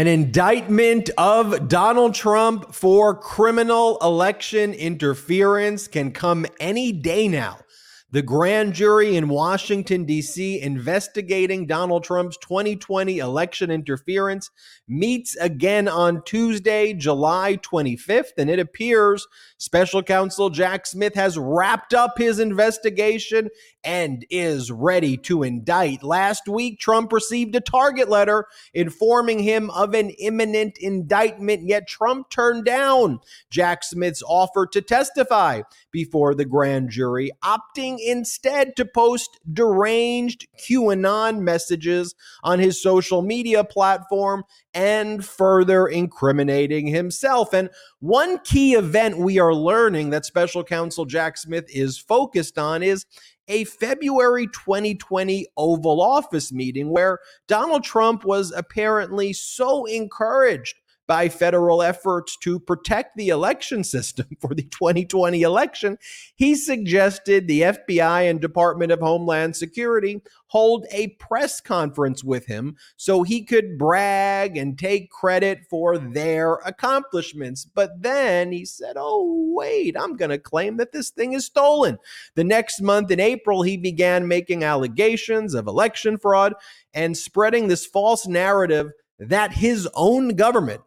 An indictment of Donald Trump for criminal election interference can come any day now. The grand jury in Washington, D.C., investigating Donald Trump's 2020 election interference meets again on Tuesday, July 25th, and it appears special counsel Jack Smith has wrapped up his investigation and is ready to indict. Last week, Trump received a target letter informing him of an imminent indictment, yet Trump turned down Jack Smith's offer to testify before the grand jury, opting instead to post deranged QAnon messages on his social media platform and further incriminating himself. And one key event we are learning that special counsel Jack Smith is focused on is a February 2020 Oval Office meeting where Donald Trump was apparently so encouraged by federal efforts to protect the election system for the 2020 election, he suggested the FBI and Department of Homeland Security hold a press conference with him so he could brag and take credit for their accomplishments. But then he said, Oh, wait, I'm going to claim that this thing is stolen. The next month in April, he began making allegations of election fraud and spreading this false narrative that his own government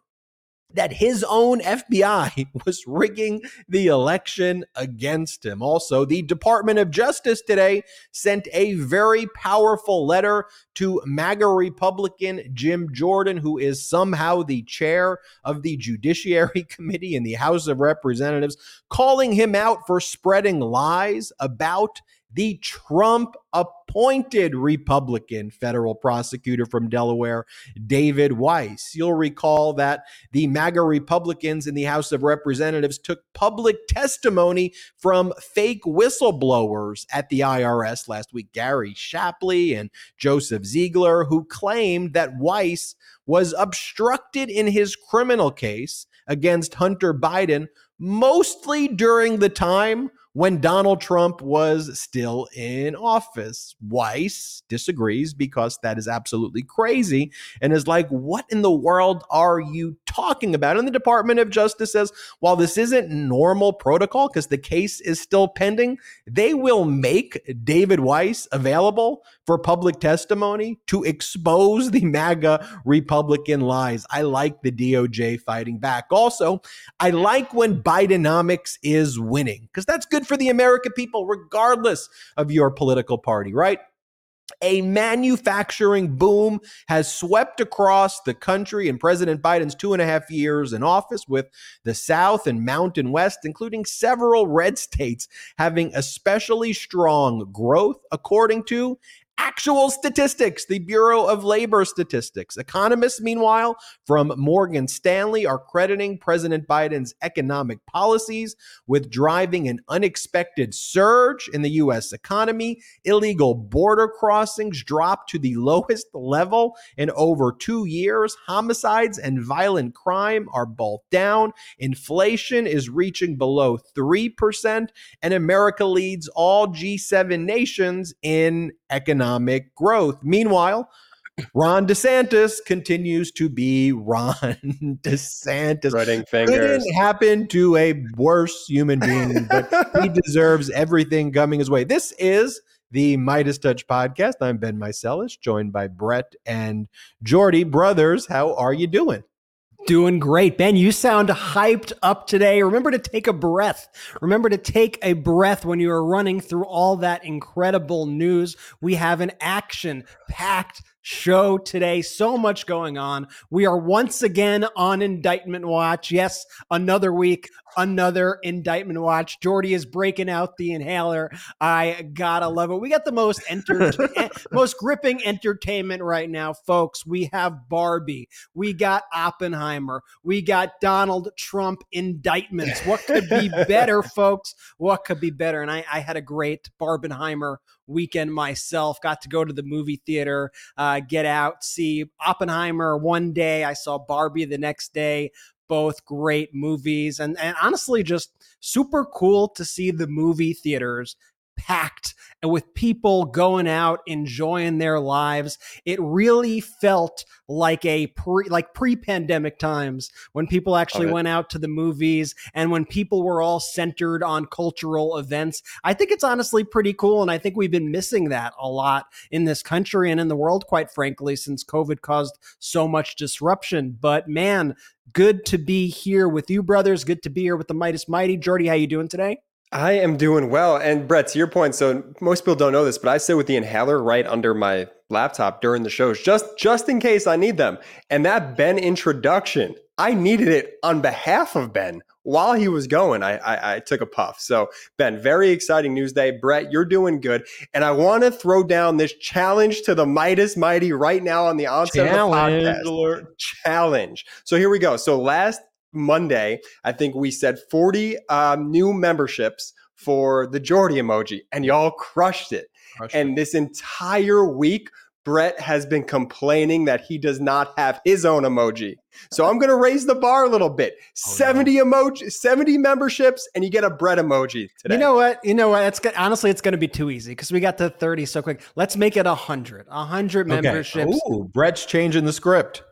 that his own FBI was rigging the election against him. Also, the Department of Justice today sent a very powerful letter to MAGA Republican Jim Jordan, who is somehow the chair of the Judiciary Committee in the House of Representatives, calling him out for spreading lies about the Trump appointed Republican federal prosecutor from Delaware, David Weiss. You'll recall that the MAGA Republicans in the House of Representatives took public testimony from fake whistleblowers at the IRS last week, Gary Shapley and Joseph Ziegler, who claimed that Weiss was obstructed in his criminal case against Hunter Biden, mostly during the time when Donald Trump was still in office. Weiss disagrees because that is absolutely crazy and is like, what in the world are you talking about? And the Department of Justice says, while this isn't normal protocol because the case is still pending, they will make David Weiss available for public testimony to expose the MAGA Republican lies. I like the DOJ fighting back. Also, I like when Bidenomics is winning because that's good for the American people, regardless of your political party, right? A manufacturing boom has swept across the country in President Biden's two and a half years in office, with the South and Mountain West, including several red states, having especially strong growth, according to actual statistics, the Bureau of Labor Statistics. Economists, meanwhile, from Morgan Stanley are crediting President Biden's economic policies with driving an unexpected surge in the U.S. economy. Illegal border crossings dropped to the lowest level in over two years. Homicides and violent crime are both down. Inflation is reaching below 3%, and America leads all G7 nations in economic growth. Meanwhile, Ron DeSantis continues to be Ron DeSantis. Running fingers. Couldn't happen to a worse human being, but he deserves everything coming his way. This is the MeidasTouch podcast. I'm Ben Meiselas, joined by Brett and Jordy. Brothers, how are you doing? Doing great. Ben, you sound hyped up today. Remember to take a breath. Remember to take a breath when you are running through all that incredible news. We have an action packed show today. So much going on. We are once again on indictment watch. Yes, another week, another indictment watch. Jordy is breaking out the inhaler. I gotta love it. We got the most enter- most gripping entertainment right now, folks. We have Barbie. We got Oppenheimer. We got Donald Trump indictments. What could be better, folks? What could be better? And I, I had a great Barbenheimer weekend myself. Got to go to the movie theater, uh, get out, see Oppenheimer one day. I saw Barbie the next day. Both great movies, and and honestly, just super cool to see the movie theaters packed and with people going out enjoying their lives. It really felt like a pre like pre-pandemic times when people actually went out to the movies and when people were all centered on cultural events. I think it's honestly pretty cool and I think we've been missing that a lot in this country and in the world quite frankly since COVID caused so much disruption. But man, good to be here with you brothers. Good to be here with the Meidas Mighty. Jordy, how you doing today? I am doing well. And Brett, to your point, so most people don't know this, but I sit with the inhaler right under my laptop during the shows, just just in case I need them. And that Ben introduction, I needed it on behalf of Ben. While he was going, I, I, I took a puff. So Ben, very exciting news day. Brett, you're doing good, and I want to throw down this challenge to the Meidas Mighty right now on the onset challenge of the podcast. Alert. Challenge. So here we go. So last Monday, I think we said 40 um, new memberships for the Jordy emoji, and y'all crushed it. Crushed and it. this entire week, Brett has been complaining that he does not have his own emoji. So I'm going to raise the bar a little bit. Oh, 70 no. emoji, 70 memberships, and you get a Brett emoji today. You know what? You know what? It's good. honestly, it's going to be too easy because we got to 30 so quick. Let's make it 100. 100 okay. memberships. Ooh, Brett's changing the script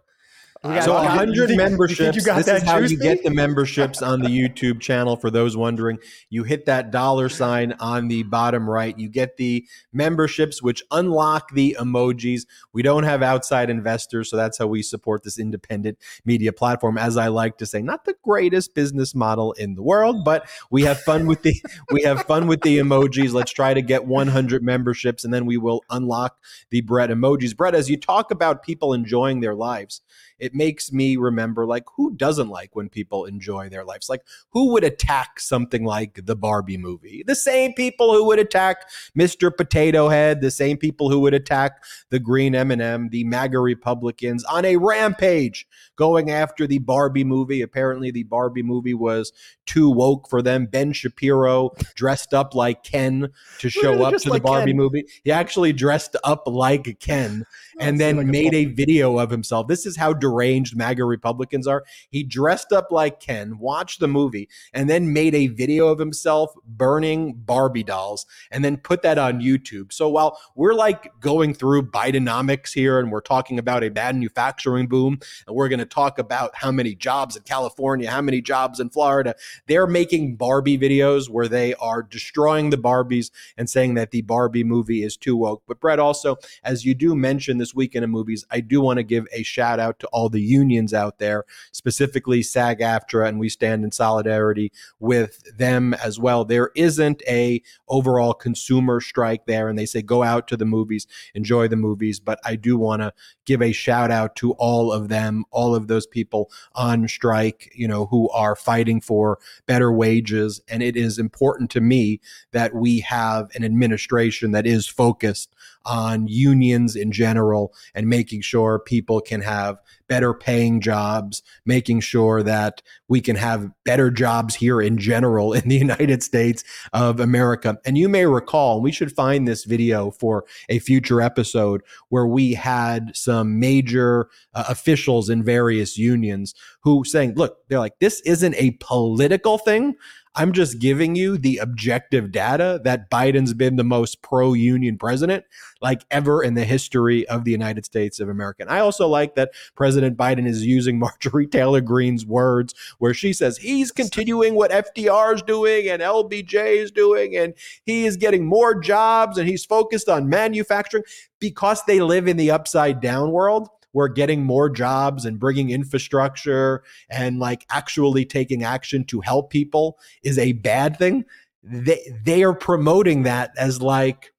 so 100 think, memberships. You this is how you get the memberships on the YouTube channel. For those wondering, you hit that dollar sign on the bottom right. You get the memberships, which unlock the emojis. We don't have outside investors, so that's how we support this independent media platform. As I like to say, not the greatest business model in the world, but we have fun with the we have fun with the emojis. Let's try to get 100 memberships, and then we will unlock the Brett emojis. Brett, as you talk about people enjoying their lives it makes me remember like who doesn't like when people enjoy their lives? Like who would attack something like the Barbie movie? The same people who would attack Mr. Potato Head, the same people who would attack the Green M&M, the MAGA Republicans on a rampage going after the Barbie movie. Apparently the Barbie movie was too woke for them. Ben Shapiro dressed up like Ken to show up to like the Barbie Ken. movie. He actually dressed up like Ken and then like made a, a video of himself. This is how deranged MAGA Republicans are. He dressed up like Ken, watched the movie, and then made a video of himself burning Barbie dolls and then put that on YouTube. So while we're like going through Bidenomics here and we're talking about a bad manufacturing boom and we're going to talk about how many jobs in California, how many jobs in Florida, they're making Barbie videos where they are destroying the Barbies and saying that the Barbie movie is too woke. But Brett, also, as you do mention this weekend of movies, I do want to give a shout out to all the unions out there, specifically SAG AFTRA, and we stand in solidarity with them as well. There isn't a overall consumer strike there, and they say go out to the movies, enjoy the movies. But I do want to give a shout out to all of them, all of those people on strike, you know, who are fighting for better wages. And it is important to me that we have an administration that is focused on unions in general and making sure people can have better paying jobs, making sure that we can have better jobs here in general in the United States of America. And you may recall, we should find this video for a future episode where we had some major uh, officials in various unions who saying, look, they're like, this isn't a political thing. I'm just giving you the objective data that Biden's been the most pro union president like ever in the history of the United States of America. And I also like that President Biden is using Marjorie Taylor Greene's words where she says he's continuing what FDR is doing and LBJ is doing, and he is getting more jobs and he's focused on manufacturing because they live in the upside down world where getting more jobs and bringing infrastructure and like actually taking action to help people is a bad thing. They they are promoting that as like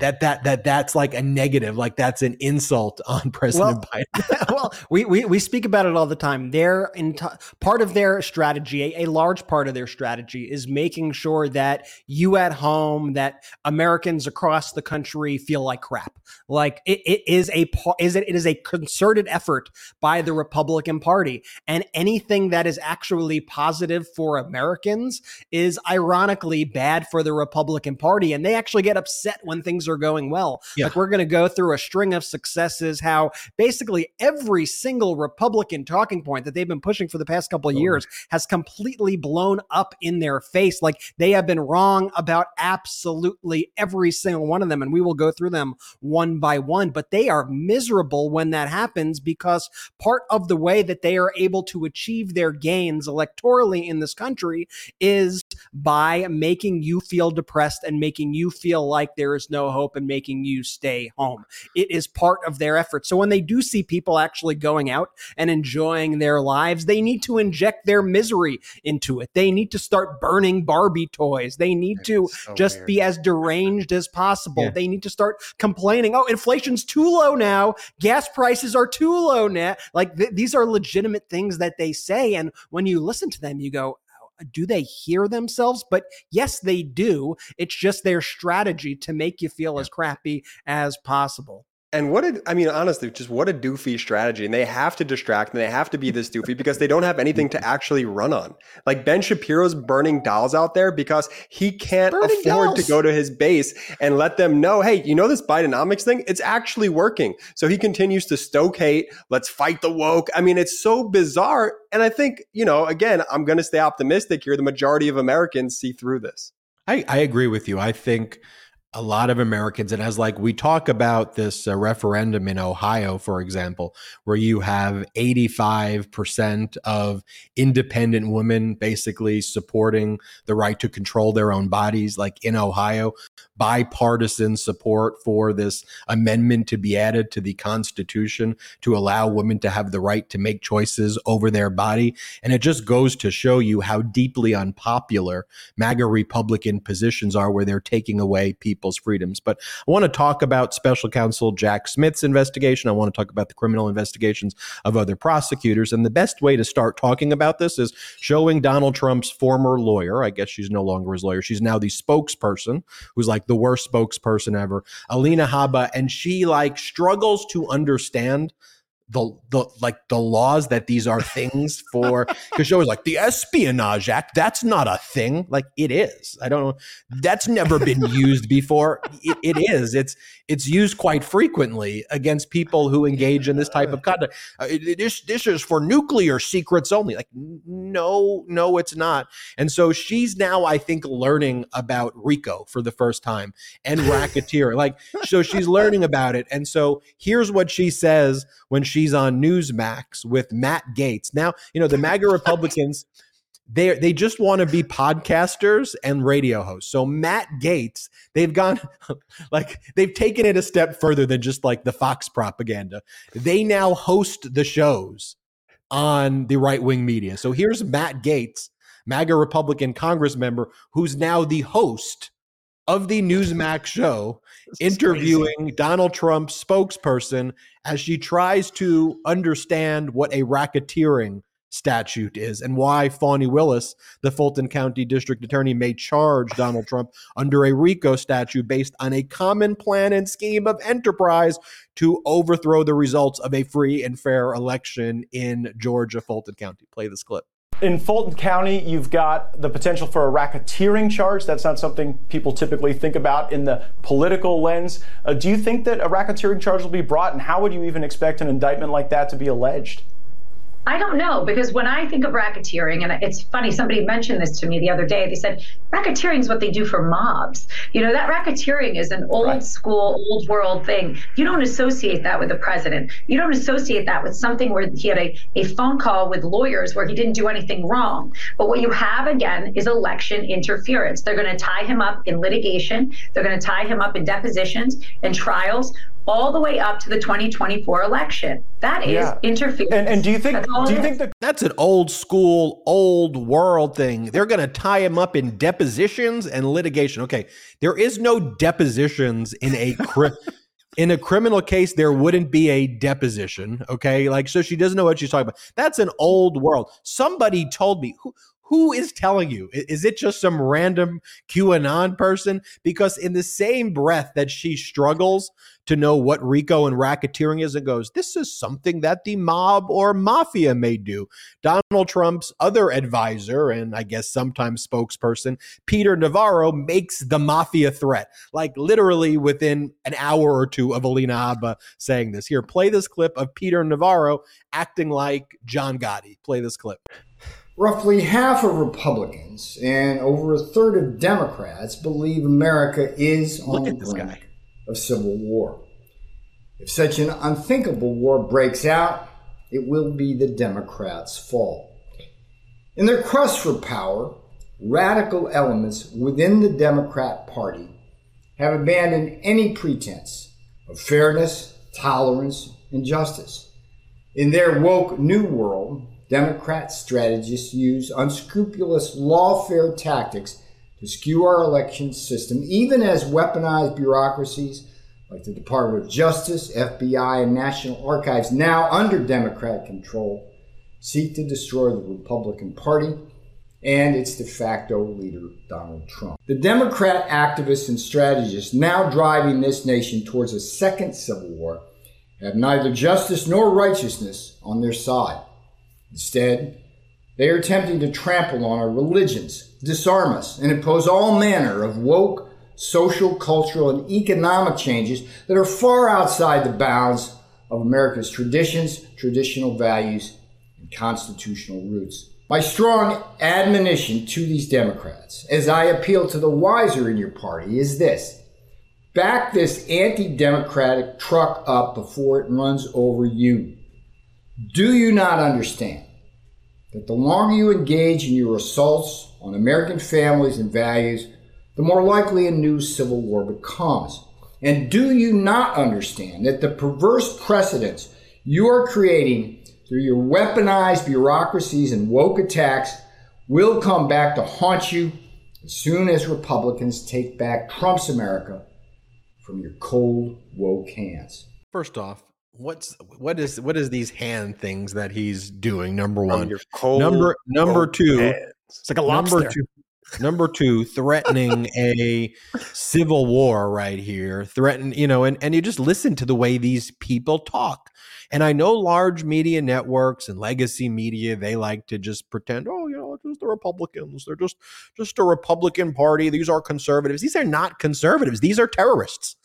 that that that that's like a negative, like that's an insult on President well, Biden. well, we, we we speak about it all the time. Their enti- part of their strategy, a, a, large part of their strategy, is making sure that you at home, that Americans across the country feel like crap. Like it, it is a is it it is a concerted effort by the Republican Party, and anything that is actually positive for Americans is ironically bad for the Republican Party, and they actually get upset when things are going well. Yeah. Like we're going to go through a string of successes. How basically every single Republican talking point that they've been pushing for the past couple of Oh. years has completely blown up in their face. Like they have been wrong about absolutely every single one of them, and we will go through them one by one. But they are miserable when that happens because part of the way that they are able to achieve their gains electorally in this country is by making you feel depressed and making you feel like there is no hope and making you stay home. It is part of their effort. So when they do see people actually going out and enjoying their lives, they need to inject their misery into it. They need to start burning Barbie toys. They need to So just weird. be as deranged as possible. Yeah. They need to start complaining, oh, inflation's too low now. Gas prices are too low now. Like th- these are legitimate things that they say. And when you listen to them, you go, "Oh, do they hear themselves? But yes, they do. It's just their strategy to make you feel as crappy as possible. And what did I mean? Honestly, just what a doofy strategy. And they have to distract and they have to be this doofy because they don't have anything to actually run on. Like Ben Shapiro's burning dolls out there because he can't Burning afford to go to his base and let them know, hey, you know this Bidenomics thing? It's actually working. So he continues to stoke hate. Let's fight the woke. I mean, it's so bizarre. And I think, you know, again, I'm going to stay optimistic here. The majority of Americans see through this. I, I agree with you. I think a lot of Americans, and as like we talk about this uh, referendum in Ohio, for example, where you have 85% of independent women basically supporting the right to control their own bodies, like in Ohio, bipartisan support for this amendment to be added to the Constitution to allow women to have the right to make choices over their body. And it just goes to show you how deeply unpopular MAGA Republican positions are where they're taking away people's freedoms. But I want to talk about special counsel Jack Smith's investigation. I want to talk about the criminal investigations of other prosecutors. And the best way to start talking about this is showing Donald Trump's former lawyer. I guess she's no longer his lawyer. She's now the spokesperson, who's like the worst spokesperson ever, Alina Habba. And she like struggles to understand the the like the laws that these are things for because she was like the espionage act that's not a thing. Like it is. I don't know. That's never been used before. It, it is. It's it's used quite frequently against people who engage in this type of conduct. Uh, this this is for nuclear secrets only. Like no no it's not. And so she's now i think learning about rico for the first time and racketeer. Like so she's learning about it. And so here's what she says when she's on newsmax with Matt Gaetz now you know the maga republicans they they just want to be podcasters and radio hosts. So Matt Gaetz, they've gone like they've taken it a step further than just like the Fox propaganda. They now host the shows on the right wing media. So here's Matt Gaetz, MAGA Republican Congress member, who's now the host of the Newsmax show, interviewing Donald Trump's spokesperson as she tries to understand what a racketeering statute is and why Fani Willis, the Fulton County District Attorney, may charge Donald Trump under a RICO statute based on a common plan and scheme of enterprise to overthrow the results of a free and fair election in Georgia, Fulton County. Play this clip. In Fulton County, you've got the potential for a racketeering charge. That's not something people typically think about in the political lens. Uh, do you think that a racketeering charge will be brought, and how would you even expect an indictment like that to be alleged? I don't know because when I think of racketeering, and it's funny, somebody mentioned this to me the other day. They said racketeering is what they do for mobs. You know, that racketeering is an old Right. school, old world thing. You don't associate that with the president. You don't associate that with something where he had a, a phone call with lawyers where he didn't do anything wrong. But what you have again is election interference. They're going to tie him up in litigation, they're going to tie him up in depositions and trials. All the way up to the 2024 election. That is Yeah. interference. And, and do you think That's do you think the That's an old school, old world thing. They're going to tie him up in depositions and litigation. Okay, there is no depositions in a cri- in a criminal case. There wouldn't be a deposition. Okay, like so she doesn't know what she's talking about. That's an old world. Somebody told me who who is telling you? Is it just some random QAnon person? Because in the same breath that she struggles to know what RICO and racketeering is and goes, this is something that the mob or mafia may do. Donald Trump's other advisor and I guess sometimes spokesperson, Peter Navarro, makes the mafia threat, like literally within an hour or two of Alina Habba saying this. Here, play this clip of Peter Navarro acting like John Gotti. Play this clip. Roughly half of Republicans and over a third of Democrats believe America is on the brink of civil war. If such an unthinkable war breaks out, it will be the Democrats' fault. In their quest for power, radical elements within the Democrat Party have abandoned any pretense of fairness, tolerance, and justice. In their woke new world, Democrat strategists use unscrupulous lawfare tactics to skew our election system, even as weaponized bureaucracies like the Department of Justice, FBI, and National Archives, now under Democrat control, seek to destroy the Republican Party and its de facto leader, Donald Trump. The Democrat activists and strategists now driving this nation towards a second civil war have neither justice nor righteousness on their side. Instead, they are attempting to trample on our religions, disarm us, and impose all manner of woke, social, cultural, and economic changes that are far outside the bounds of America's traditions, traditional values, and constitutional roots. My strong admonition to these Democrats, as I appeal to the wiser in your party, is this back this anti democratic truck up before it runs over you. Do you not understand that the longer you engage in your assaults on American families and values, the more likely a new civil war becomes? And do you not understand that the perverse precedents you are creating through your weaponized bureaucracies and woke attacks will come back to haunt you as soon as Republicans take back Trump's America from your cold, woke hands? First off, what's what is what is these hand things that he's doing? Number one, number number two, hands. it's like a lobster. Number two, number two, threatening a civil war right here. Threaten, you know, and and you just listen to the way these people talk. And I know large media networks and legacy media, they like to just pretend, oh, you know, it's just the Republicans. They're just just a Republican party. These are conservatives. These are not conservatives. These are terrorists.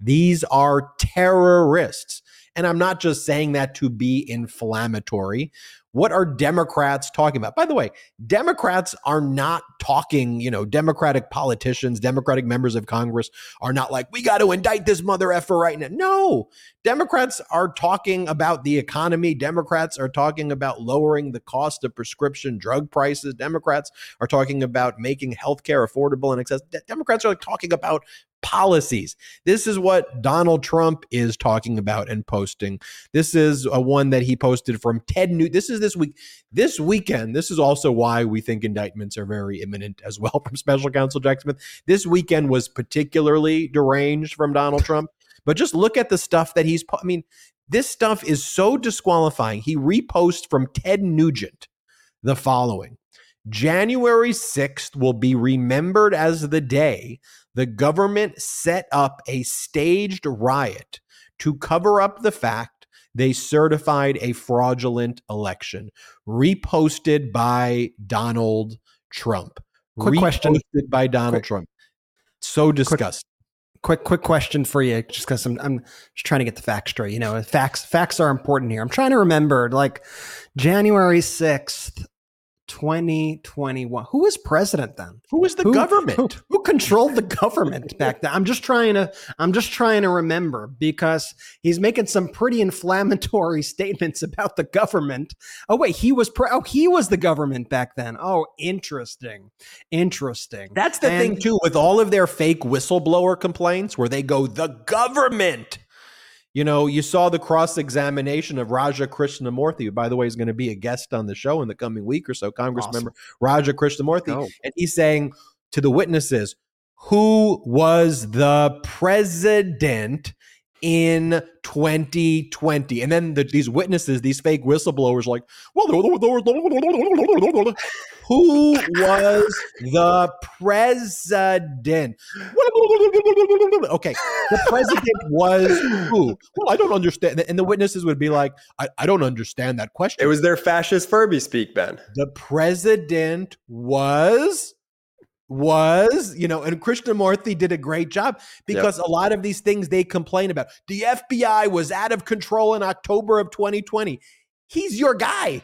These are terrorists. And I'm not just saying that to be inflammatory. What are Democrats talking about? By the way, Democrats are not talking, you know, Democratic politicians, Democratic members of Congress are not like, we got to indict this mother effer right now. No, Democrats are talking about the economy. Democrats are talking about lowering the cost of prescription drug prices. Democrats are talking about making healthcare affordable and accessible. Democrats are talking about policies. This is what Donald Trump is talking about and posting. This is a one that he posted from Ted New. This is this week, this weekend. This is also why we think indictments are very imminent as well from Special Counsel Jack Smith. This weekend was particularly deranged from Donald Trump. But just look at the stuff that he's. I mean, this stuff is so disqualifying. He reposts from Ted Nugent the following. January 6th will be remembered as the day the government set up a staged riot to cover up the fact they certified a fraudulent election, reposted by Donald Trump. Quick question by Donald quick, Trump. So disgusting. Quick, quick, quick question for you, just because I'm, I'm just trying to get the facts straight. You know, facts, facts are important here. I'm trying to remember, like January sixth 2021. Who was president then? Who was the who, government? Who, who, controlled the government back then? I'm just trying to I'm just trying to remember because he's making some pretty inflammatory statements about the government. Oh wait, he was pre- oh he was the government back then. Oh, interesting. Interesting. That's the and, thing too with all of their fake whistleblower complaints where they go the government you know, you saw the cross examination of Raja Krishnamoorthi, who, by the way, is going to be a guest on the show in the coming week or so, Congress awesome. member Raja Krishnamoorthi. Oh. And he's saying to the witnesses, who was the president in 2020. And then the, these witnesses, these fake whistleblowers, like, well, who was the president? Okay, the president was who? Well, I don't understand. And the witnesses would be like, I, I don't understand that question. It was their fascist Furby speak, Ben. The president was was, you know, and Krishnamoorthi did a great job because yep. a lot of these things they complain about. The FBI was out of control in October of 2020. He's your guy.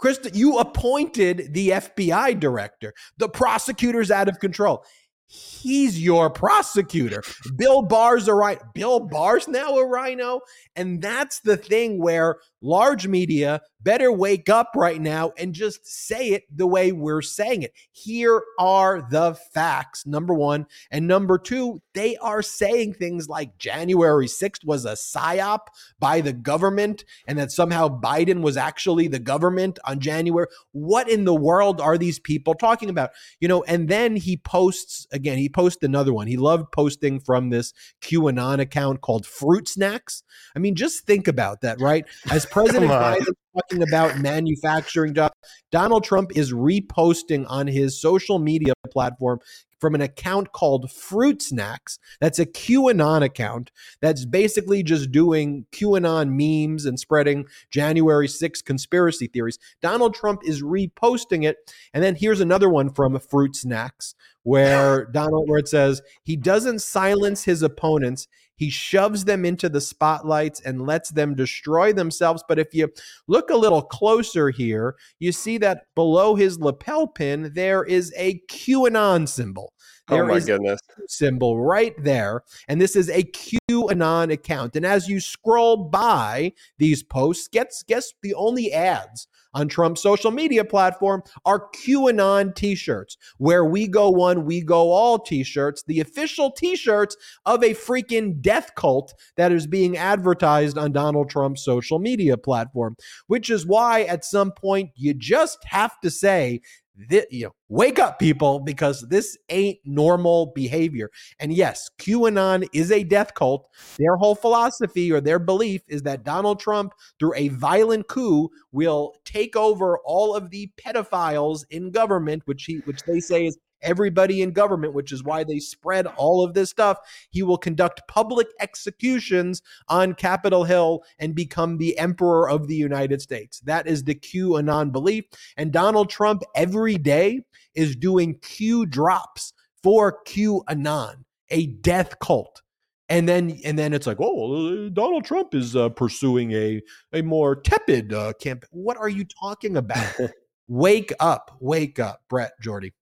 Krista, you appointed the FBI director. The prosecutor's out of control. He's your prosecutor. Bill Barr's a right. Bill Barr's now a RINO. And that's the thing where large media better wake up right now and just say it the way we're saying it. Here are the facts, number one. And number two, they are saying things like January 6th was a psyop by the government and that somehow Biden was actually the government on January. What in the world are these people talking about? You know, and then he posts again, he posts another one. He loved posting from this QAnon account called Fruit Snacks. I mean, just think about that, right? As President Biden talking about manufacturing jobs, Donald Trump is reposting on his social media platform from an account called Fruit Snacks. That's a QAnon account that's basically just doing QAnon memes and spreading January 6 conspiracy theories. Donald Trump is reposting it. And then here's another one from Fruit Snacks where Donald where it says he doesn't silence his opponents he shoves them into the spotlights and lets them destroy themselves. But if you look a little closer here, you see that below his lapel pin, there is a QAnon symbol. Oh There oh my is goodness. symbol right there. And this is a QAnon account. And as you scroll by these posts, guess, guess the only ads on Trump's social media platform are QAnon t shirts, where we go one, we go all t shirts, the official t shirts of a freaking death cult that is being advertised on Donald Trump's social media platform, which is why at some point you just have to say, this, you know, wake up, people, because this ain't normal behavior. And yes, QAnon is a death cult. Their whole philosophy or their belief is that Donald Trump, through a violent coup, will take over all of the pedophiles in government, which he, which they say is everybody in government, which is why they spread all of this stuff. He will conduct public executions on Capitol Hill and become the emperor of the United States. That is the QAnon belief. And Donald Trump every day is doing Q drops for QAnon, a death cult. And then, and then it's like, oh, Donald Trump is uh, pursuing a a more tepid uh, campaign. What are you talking about? wake up, wake up, Brett Jordy.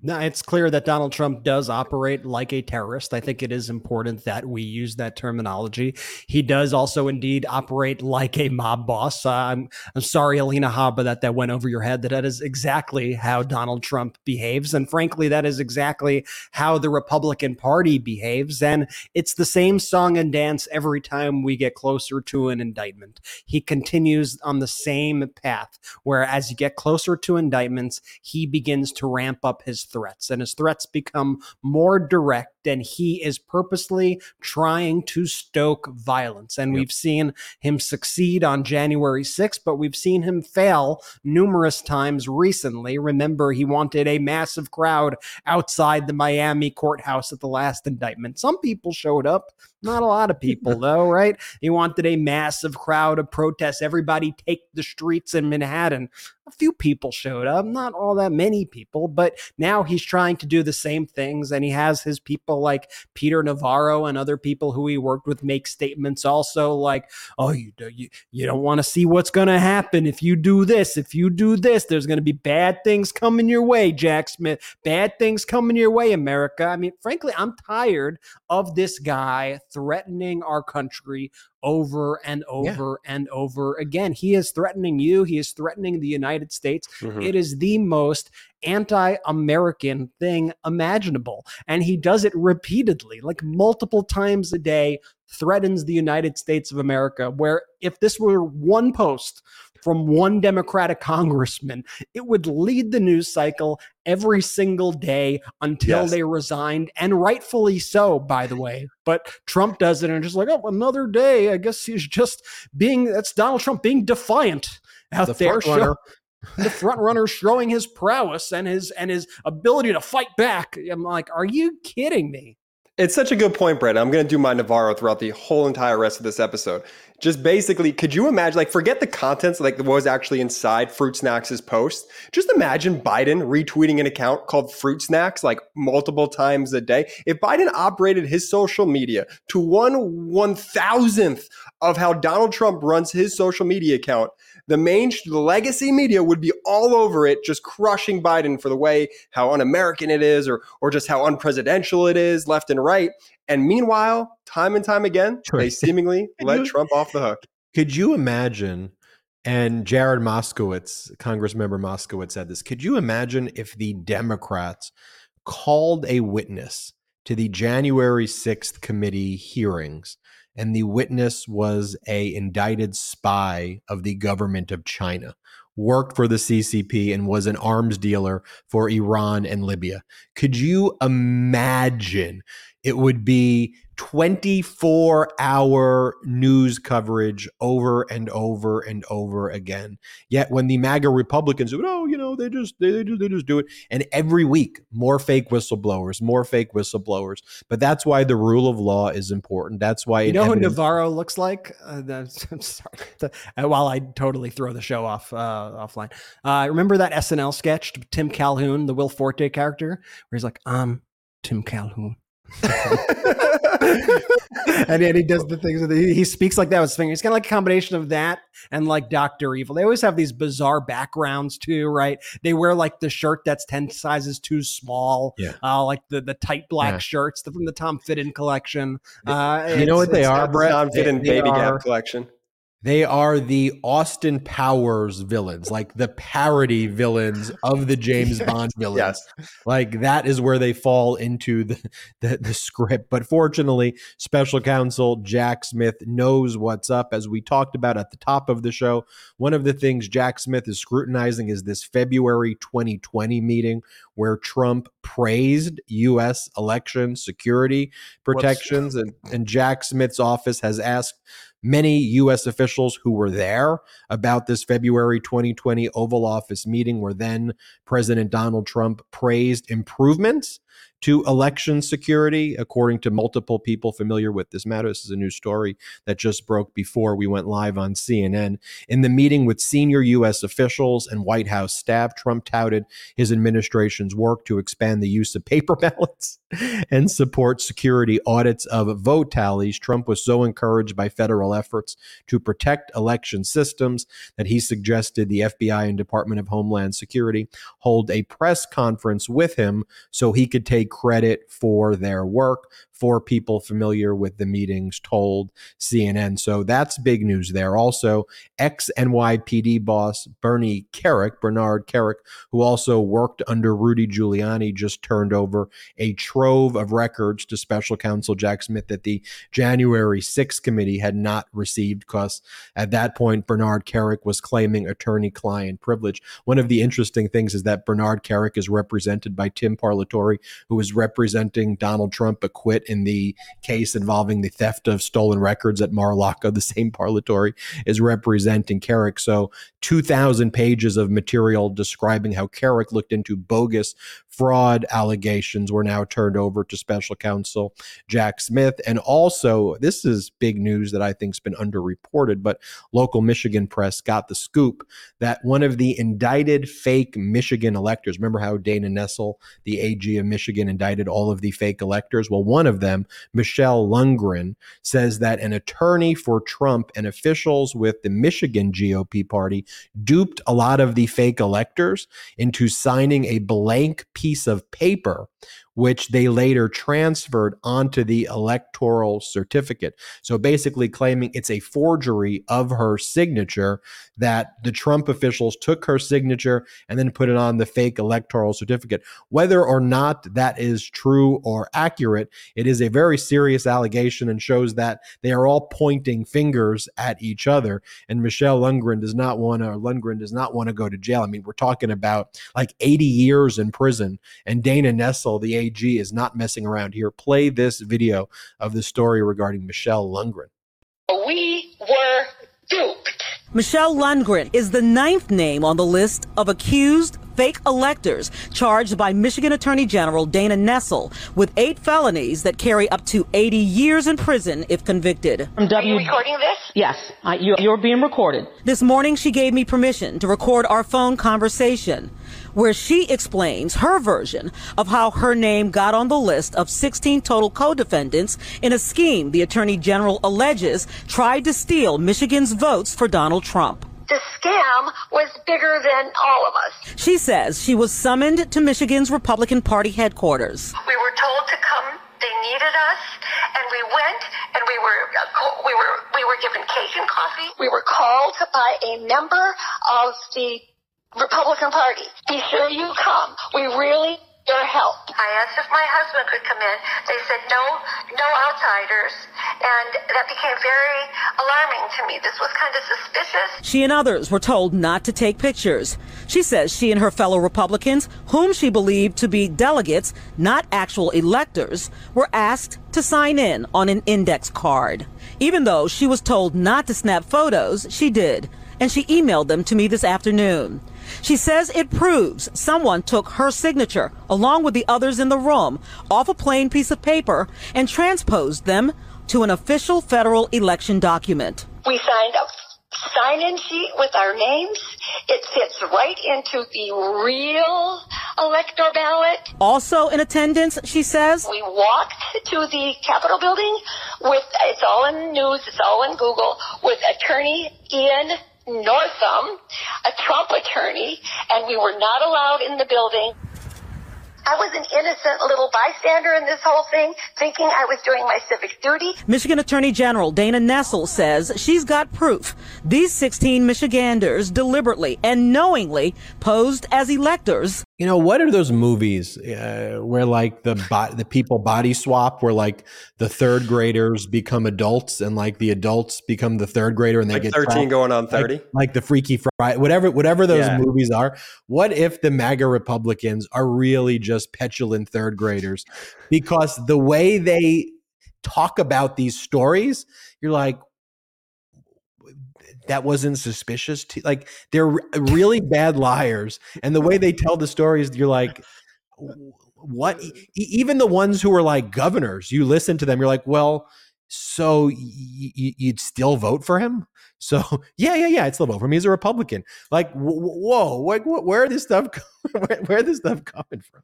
No, it's clear that Donald Trump does operate like a terrorist. I think it is important that we use that terminology. He does also indeed operate like a mob boss. Uh, I'm I'm sorry, Alina Habba, that that went over your head. That that is exactly how Donald Trump behaves, and frankly, that is exactly how the Republican Party behaves. And it's the same song and dance every time we get closer to an indictment. He continues on the same path, where as you get closer to indictments, he begins to ramp up his threats, and his threats become more direct, and he is purposely trying to stoke violence. And yep. we've seen him succeed on January 6th, but we've seen him fail numerous times recently. Remember, he wanted a massive crowd outside the Miami courthouse at the last indictment. Some people showed up, not a lot of people, though, right? He wanted a massive crowd of protests, everybody take the streets in Manhattan. A few people showed up, not all that many people, but now he's trying to do the same things. And he has his people like Peter Navarro and other people who he worked with make statements also like, oh, you, do, you, you don't want to see what's going to happen if you do this. If you do this, there's going to be bad things coming your way, Jack Smith. Bad things coming your way, America. I mean, frankly, I'm tired of this guy threatening our country over and over yeah. and over again. He is threatening you, he is threatening the United States. Mm-hmm. It is the most anti American thing imaginable. And he does it repeatedly, like multiple times a day, threatens the United States of America. Where if this were one post from one Democratic congressman, it would lead the news cycle every single day until Yes. they resigned, and rightfully so, by the way. But Trump does it and just like, oh, another day. I guess he's just being that's Donald Trump being defiant out The there. front the front runner showing his prowess and his and his ability to fight back. I'm like, are you kidding me? It's such a good point, Brett. I'm going to do my Navarro throughout the whole entire rest of this episode. Just basically, could you imagine, like, forget the contents, like what was actually inside Fruit Snacks' post. Just imagine Biden retweeting an account called Fruit Snacks like multiple times a day. If Biden operated his social media to one one thousandth of how Donald Trump runs his social media account, the main the legacy media would be all over it, just crushing Biden for the way how un-American it is, or or just how unpresidential it is, left and right. And meanwhile, time and time again, Sure. they seemingly let Trump off the hook. Could you imagine? And Jared Moskowitz, Congressmember Moskowitz said this. Could you imagine if the Democrats called a witness to the January 6th committee hearings and the witness was a indicted spy of the government of China, worked for the CCP and was an arms dealer for Iran and Libya. Could you imagine it would be 24 hour news coverage over and over and over again. Yet when the MAGA Republicans do it, oh, you know, they just they, just they just do it. And every week, more fake whistleblowers, more fake whistleblowers. But that's why the rule of law is important. That's why You know who evidence- Navarro looks like? Uh, that's, I'm sorry. Uh, while I totally throw the show off uh, offline, uh, remember that SNL sketch, Tim Calhoun, the Will Forte character, where he's like, "I'm Tim Calhoun," and then he does the things that he, he speaks like that with his finger. It's kind of like a combination of that and like Doctor Evil. They always have these bizarre backgrounds too, right? They wear like the shirt that's ten sizes too small, Yeah. uh, like the the tight black Yeah. shirts from the Tom Fitton collection. Uh, You know what they are, Brett? Don Fitton Baby Gap collection. They are the Austin Powers villains, like the parody villains of the James Bond villains. Yes. Like that is where they fall into the, the the script. But fortunately, special counsel Jack Smith knows what's up. As we talked about at the top of the show, one of the things Jack Smith is scrutinizing is this February 2020 meeting where Trump praised U.S. election security protections, and, and Jack Smith's office has asked many U.S. officials who were there about this February 2020 Oval Office meeting, where then President Donald Trump praised improvements to election security, according to multiple people familiar with this matter. This is a new story that just broke before we went live on CNN. In the meeting with senior U.S. officials and White House staff, Trump touted his administration's work to expand the use of paper ballots and support security audits of vote tallies. Trump was so encouraged by federal efforts to protect election systems that he suggested the FBI and Department of Homeland Security hold a press conference with him so he could take credit for their work. For people familiar with the meetings, told CNN. So that's big news there. Also, ex NYPD boss Bernie Kerik, Bernard Kerik, who also worked under Rudy Giuliani, just turned over a trove of records to special counsel Jack Smith that the January 6th committee had not received because at that point, Bernard Kerik was claiming attorney client privilege. One of the interesting things is that Bernard Kerik is represented by Tim Parlatore, who is representing Donald Trump acquit in the case involving the theft of stolen records at Mar-a-Lago. The same Parlatore is representing Kerik. So 2,000 pages of material describing how Kerik looked into bogus fraud allegations were now turned over to special counsel Jack Smith. And also, this is big news that I think has been underreported, but local Michigan press got the scoop that one of the indicted fake Michigan electors, remember how Dana Nessel, the AG of Michigan, indicted all of the fake electors? Well, one of them, Michelle Lundgren, says that an attorney for Trump and officials with the Michigan GOP party duped a lot of the fake electors into signing a blank piece of paper which they later transferred onto the electoral certificate. So basically claiming it's a forgery of her signature that the Trump officials took her signature and then put it on the fake electoral certificate. Whether or not that is true or accurate, it is a very serious allegation and shows that they are all pointing fingers at each other. And Michelle Lundgren does not want to, Lundgren does not want to go to jail. I mean, we're talking about like 80 years in prison, and Dana Nessel, the AG, is not messing around here. Play this video of the story regarding Michelle Lundgren. We were duped. Michelle Lundgren is the ninth name on the list of accused fake electors charged by Michigan Attorney General Dana Nessel with eight felonies that carry up to 80 years in prison if convicted. Are you recording this? Yes, I, you, you're being recorded. This morning, she gave me permission to record our phone conversation, where she explains her version of how her name got on the list of 16 total co-defendants in a scheme the Attorney General alleges tried to steal Michigan's votes for Donald Trump. The scam was bigger than all of us. She says she was summoned to Michigan's Republican Party headquarters. We were told to come. They needed us, and we went, and we were uh, we were we were given cake and coffee. We were called by a member of the Republican Party. Be sure you come. We really need your help. I asked if my husband could come in. They said no, no outsiders, and that became very alarming to me. This was kind of suspicious. She and others were told not to take pictures. She says she and her fellow Republicans, whom she believed to be delegates, not actual electors, were asked to sign in on an index card. Even though she was told not to snap photos, she did, and she emailed them to me this afternoon. She says it proves someone took her signature, along with the others in the room, off a plain piece of paper and transposed them to an official federal election document. We signed a sign-in sheet with our names. It fits right into the real elector ballot. Also in attendance, she says, We walked to the Capitol building with, it's all in the news, it's all in Google, with attorney Ian Northon, a Trump attorney, and we were not allowed in the building. I was an innocent little bystander in this whole thing, thinking I was doing my civic duty. Michigan Attorney General Dana Nessel says she's got proof these 16 Michiganders deliberately and knowingly posed as electors. You know, what are those movies uh, where like the bo- the people body swap, where like the third graders become adults and like the adults become the third grader and they Like get 13 trapped? going on 30. like, the Freaky Friday, whatever, whatever those Yeah. movies are. What if the MAGA Republicans are really just petulant third graders? Because the way they talk about these stories, you're like, that wasn't suspicious to like they're really bad liars and the way they tell the stories you're like "W- what E- even the ones who are like governors you listen to them you're like well so y- y- you'd still vote for him so yeah yeah yeah i'd still vote for him he's a republican like wh- wh- whoa what, what, where this stuff where, where this stuff coming from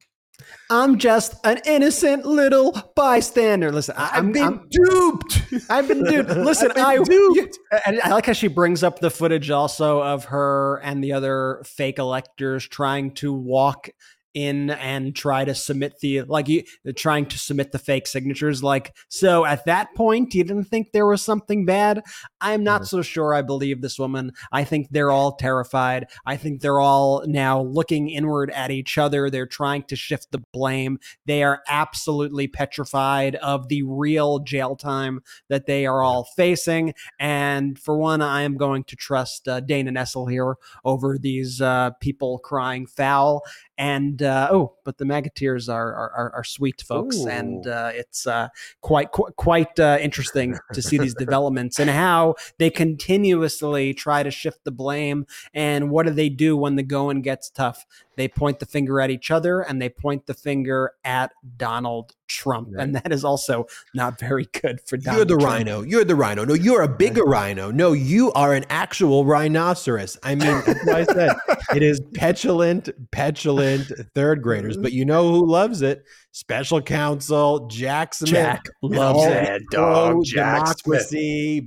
I'm just an innocent little bystander. Listen, I, I'm, I'm- duped I've been duped. Listen, I've been I duped. and I like how she brings up the footage also of her and the other fake electors trying to walk in and try to submit the like you trying to submit the fake signatures like so at that point you didn't think there was something bad? I'm not so sure i believe this woman. I think they're all terrified. I think they're all now looking inward at each other. They're trying to shift the blame. They are absolutely petrified of the real jail time that they are all facing. And for one i am going to trust uh, dana nessel here over these uh, people crying foul and uh, oh, but the Magateers are are, are, sweet folks, Ooh. and uh, it's uh, quite qu- quite uh, interesting to see these developments and how they continuously try to shift the blame. And what do they do when the going gets tough? They point the finger at each other, and they point the finger at Donald Trump, and that is also not very good for Donald. You're the Trump. RINO. You're the RINO. No, you're a bigger RINO. No, you are an actual rhinoceros. I mean, that's why I said it is petulant, petulant third graders. But you know who loves it? Special counsel Jack Smith. Jack loves it. Mad dog pro Jack Smith.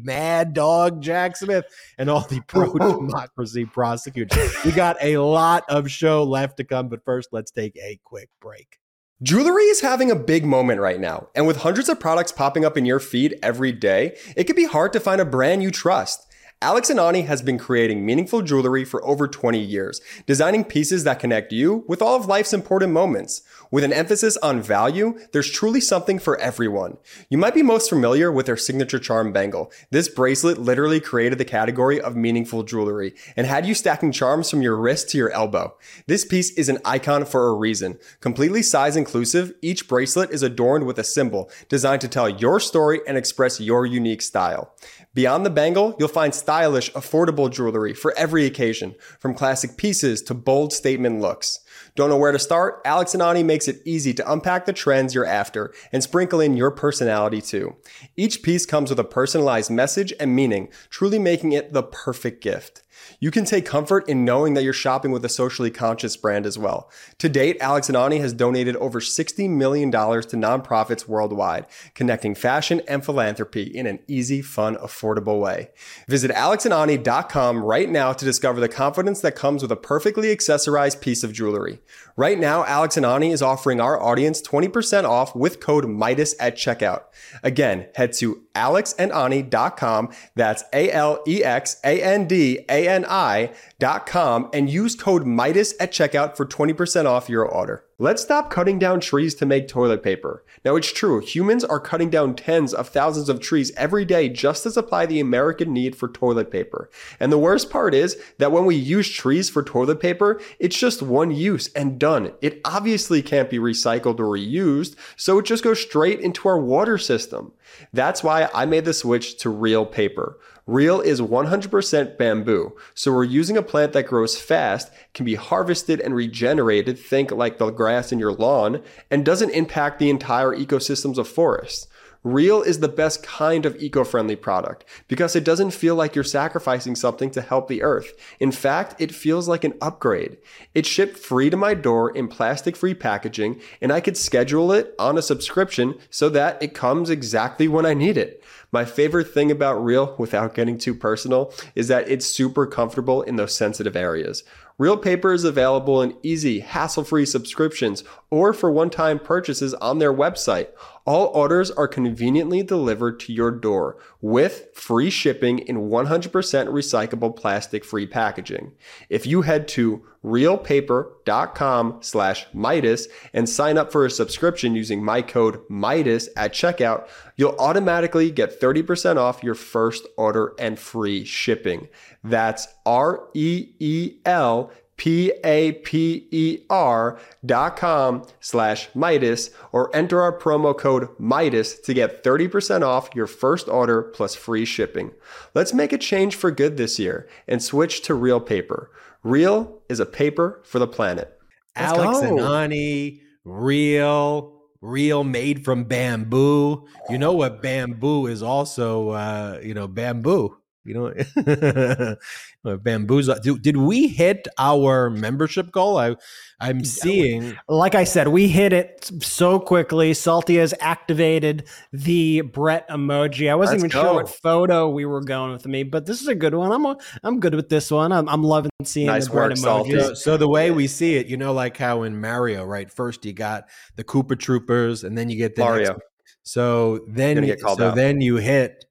mad dog Jack Smith, and all the pro democracy prosecutors. We got a lot of show left to come, but first, let's take a quick break. Jewelry is having a big moment right now, and with hundreds of products popping up in your feed every day, it can be hard to find a brand you trust. Alex and Ani has been creating meaningful jewelry for over 20 years, designing pieces that connect you with all of life's important moments. With an emphasis on value, there's truly something for everyone. You might be most familiar with their signature charm bangle. This bracelet literally created the category of meaningful jewelry and had you stacking charms from your wrist to your elbow. This piece is an icon for a reason. Completely size inclusive, each bracelet is adorned with a symbol designed to tell your story and express your unique style. Beyond the bangle, you'll find stylish, affordable jewelry for every occasion, from classic pieces to bold statement looks. Don't know where to start? Alex and Ani makes it easy to unpack the trends you're after and sprinkle in your personality too. Each piece comes with a personalized message and meaning, truly making it the perfect gift. You can take comfort in knowing that you're shopping with a socially conscious brand as well. To date, Alex and Ani has donated over $60 million to nonprofits worldwide, connecting fashion and philanthropy in an easy, fun, affordable way. Visit alexandani.com right now to discover the confidence that comes with a perfectly accessorized piece of jewelry. Right now, Alex and Ani is offering our audience 20% off with code MEIDAS at checkout. Again, head to alexandani.com. That's A L E X A N D A N I.com and use code MEIDAS at checkout for 20% off your order. Let's stop cutting down trees to make toilet paper. Now, it's true, humans are cutting down tens of thousands of trees every day just to supply the American need for toilet paper. And the worst part is that when we use trees for toilet paper, it's just one use and done. It obviously can't be recycled or reused, so it just goes straight into our water system. That's why I made the switch to Reel Paper. Reel is 100% bamboo, so we're using a plant that grows fast, can be harvested and regenerated, think like the grass in your lawn, and doesn't impact the entire ecosystems of forests. Reel is the best kind of eco friendly product because it doesn't feel like you're sacrificing something to help the earth. In fact, it feels like an upgrade. It shipped free to my door in plastic free packaging, and I could schedule it on a subscription so that it comes exactly when I need it. My favorite thing about Reel, without getting too personal, is that it's super comfortable in those sensitive areas. Reel Paper is available in easy, hassle free subscriptions or for one time purchases on their website. All orders are conveniently delivered to your door with free shipping in 100% recyclable plastic free packaging. If you head to reelpaper.com slash Meidas and sign up for a subscription using my code Meidas at checkout, you'll automatically get 30% off your first order and free shipping. That's R E E L P-A-P-E-R dot com slash Meidas or enter our promo code Meidas to get 30% off your first order plus free shipping. Let's make a change for good this year and switch to Reel Paper. Reel is a paper for the planet. Let's Alex go. and Ani, real, real made from bamboo. You know what bamboo is also, uh, you know, bamboo. You know, mm-hmm. bamboozle. Did, did we hit our membership goal? I, I'm uh, seeing. Like I said, we hit it so quickly. Salty has activated the Brett emoji. I wasn't Let's even go. sure what photo we were going with me, but this is a good one. I'm a, I'm good with this one. I'm, I'm loving seeing nice the Brett emoji. So, so the way we see it, you know, like how in Mario, right? First you got the Koopa Troopas, and then you get the Mario. Next, so then, so out. then you hit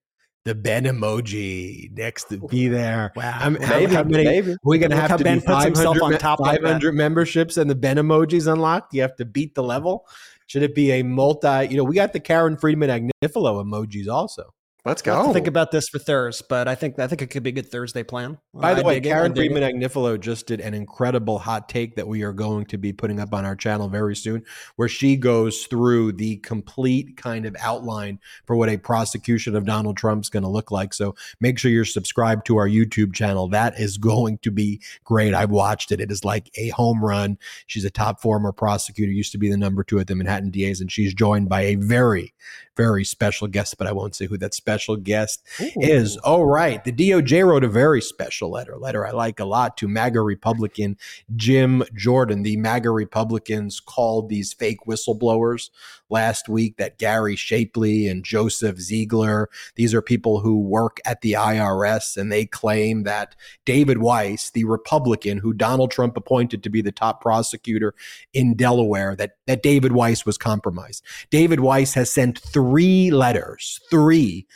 the Ben emoji next to be there. Wow. I'm, maybe, how many, maybe. We're going to have to Ben be 500, on top 500 memberships and the Ben emojis unlocked. You have to beat the level. Should it be a multi, you know, we got the Karen Friedman Agnifilo emojis also. Let's go. I'll think about this for Thursday, but I think I think it could be a good Thursday plan. By the I way, Karen Friedman Agnifilo just did an incredible hot take that we are going to be putting up on our channel very soon, where she goes through the complete kind of outline for what a prosecution of Donald Trump's going to look like. So make sure you're subscribed to our YouTube channel. That is going to be great. I've watched it. It is like a home run. She's a top former prosecutor, used to be the number two at the Manhattan DAs, and she's joined by a very, very special guest, but I won't say who that special guest Ooh. is. Oh, right. The DOJ wrote a very special letter, letter I like a lot to MAGA Republican Jim Jordan. The MAGA Republicans called these fake whistleblowers last week that Gary Shapley and Joseph Ziegler, these are people who work at the IRS, and they claim that David Weiss, the Republican who Donald Trump appointed to be the top prosecutor in Delaware, that, that David Weiss was compromised. David Weiss has sent three letters, three,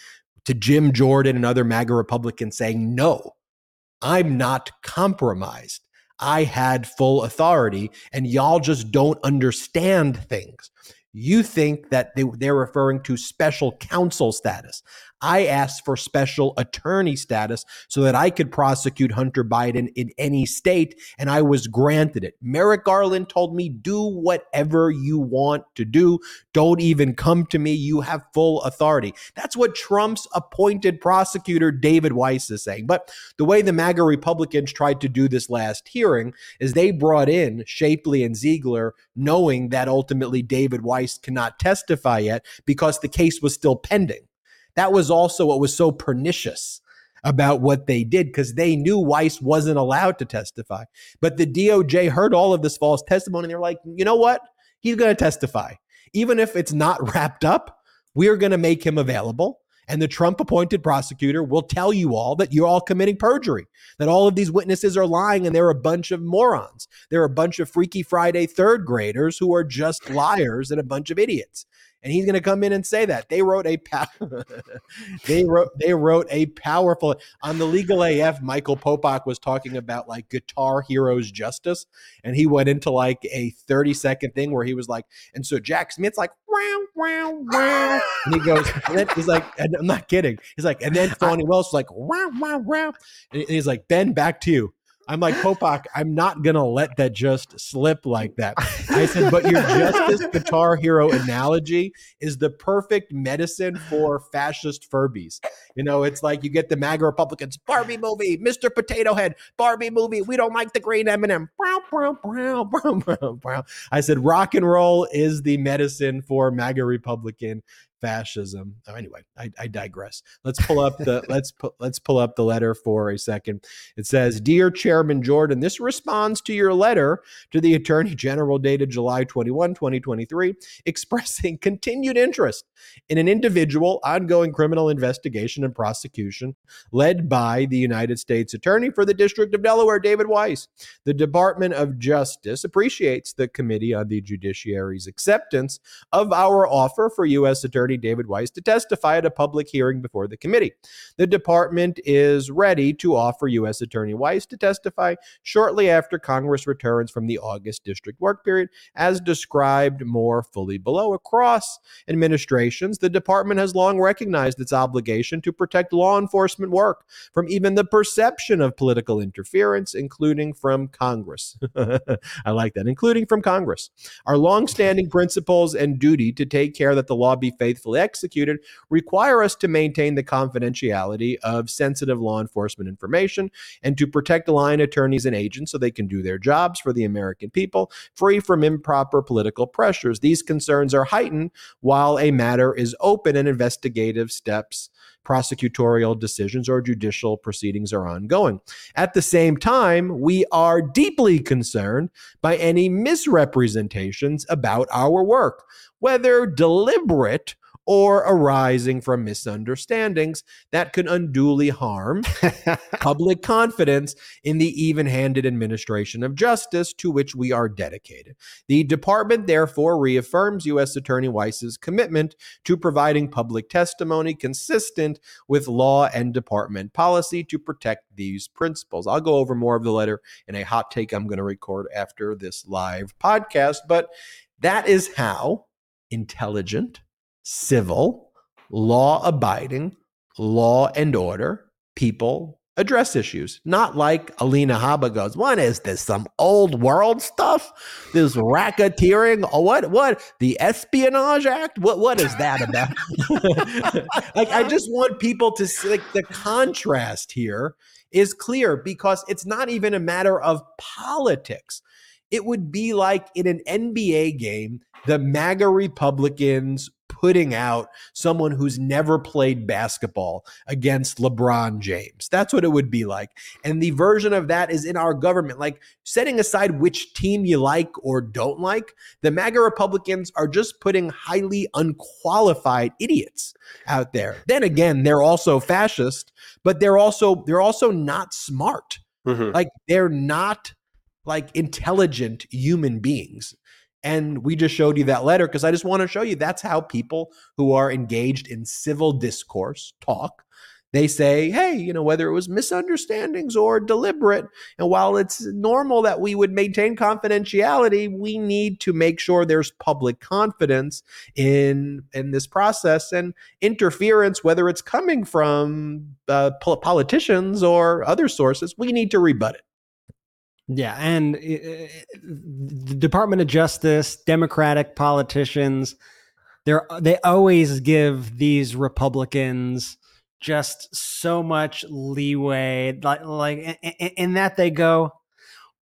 to Jim Jordan and other MAGA Republicans saying, no, I'm not compromised. I had full authority, and y'all just don't understand things. You think that they, they're referring to special counsel status. I asked for special attorney status so that I could prosecute Hunter Biden in any state, and I was granted it. Merrick Garland told me, do whatever you want to do. Don't even come to me. You have full authority. That's what Trump's appointed prosecutor, David Weiss, is saying. But the way the MAGA Republicans tried to do this last hearing is they brought in Shapley and Ziegler, knowing that ultimately David Weiss cannot testify yet because the case was still pending. That was also what was so pernicious about what they did because they knew Weiss wasn't allowed to testify. But the DOJ heard all of this false testimony and they're like, you know what? He's going to testify. Even if it's not wrapped up, we're going to make him available. And the Trump appointed prosecutor will tell you all that you're all committing perjury, that all of these witnesses are lying and they're a bunch of morons. They're a bunch of Freaky Friday third graders who are just liars and a bunch of idiots and he's going to come in and say that they wrote a they wrote they wrote a powerful on the legal AF. Michael Popok was talking about like Guitar Heroes Justice, and he went into like a thirty second thing where he was like, and so Jack Smith's like, wow, wow, wow, and he goes, and then he's like, and I'm not kidding, he's like, and then Fani Willis like, wow, wow, wow, and he's like, Ben, back to you. I'm like, Popok, I'm not going to let that just slip like that. I said, but your Justice Guitar Hero analogy is the perfect medicine for fascist Furbies. You know, it's like you get the MAGA Republicans, Barbie movie, Mr. Potato Head, Barbie movie. We don't like the green M&M. I said, rock and roll is the medicine for MAGA Republican fascism. Oh, anyway, I, I, digress. Let's pull up the let's pu- let's pull up the letter for a second. It says, "Dear Chairman Jordan, this responds to your letter to the Attorney General dated July 21, 2023, expressing continued interest in an individual ongoing criminal investigation and prosecution led by the United States Attorney for the District of Delaware, David Weiss. The Department of Justice appreciates the Committee on the Judiciary's acceptance of our offer for U.S. Attorney David Weiss to testify at a public hearing before the committee. The department is ready to offer U.S. Attorney Weiss to testify shortly after Congress returns from the August district work period, as described more fully below. Across administrations, the department has long recognized its obligation to protect law enforcement work from even the perception of political interference, including from Congress. I like that, including from Congress. Our longstanding principles and duty to take care that the law be faithful faithfully executed require us to maintain the confidentiality of sensitive law enforcement information and to protect line attorneys and agents so they can do their jobs for the American people, free from improper political pressures. These concerns are heightened while a matter is open and investigative steps prosecutorial decisions or judicial proceedings are ongoing. At the same time, we are deeply concerned by any misrepresentations about our work, whether deliberate or arising from misunderstandings that could unduly harm public confidence in the even handed administration of justice to which we are dedicated. The department therefore reaffirms U.S. Attorney Weiss's commitment to providing public testimony consistent with law and department policy to protect these principles. I'll go over more of the letter in a hot take I'm going to record after this live podcast, but that is how intelligent civil, law abiding, law and order people address issues. Not like Alina Habba goes, what is this? Some old world stuff? This racketeering? Oh, what what the Espionage Act? What what is that about? like I just want people to see like the contrast here is clear because it's not even a matter of politics. It would be like in an NBA game, the MAGA Republicans putting out someone who's never played basketball against LeBron James. That's what it would be like. And the version of that is in our government. Like setting aside which team you like or don't like, the MAGA Republicans are just putting highly unqualified idiots out there. Then again, they're also fascist, but they're also they're also not smart. Mm-hmm. Like they're not like intelligent human beings. And we just showed you that letter because I just want to show you that's how people who are engaged in civil discourse talk. They say, hey, you know, whether it was misunderstandings or deliberate, and while it's normal that we would maintain confidentiality, we need to make sure there's public confidence in in this process and interference, whether it's coming from uh, politicians or other sources. We need to rebut it. Yeah, and uh, the Department of Justice, Democratic politicians, they're they always give these Republicans just so much leeway, like like in that they go,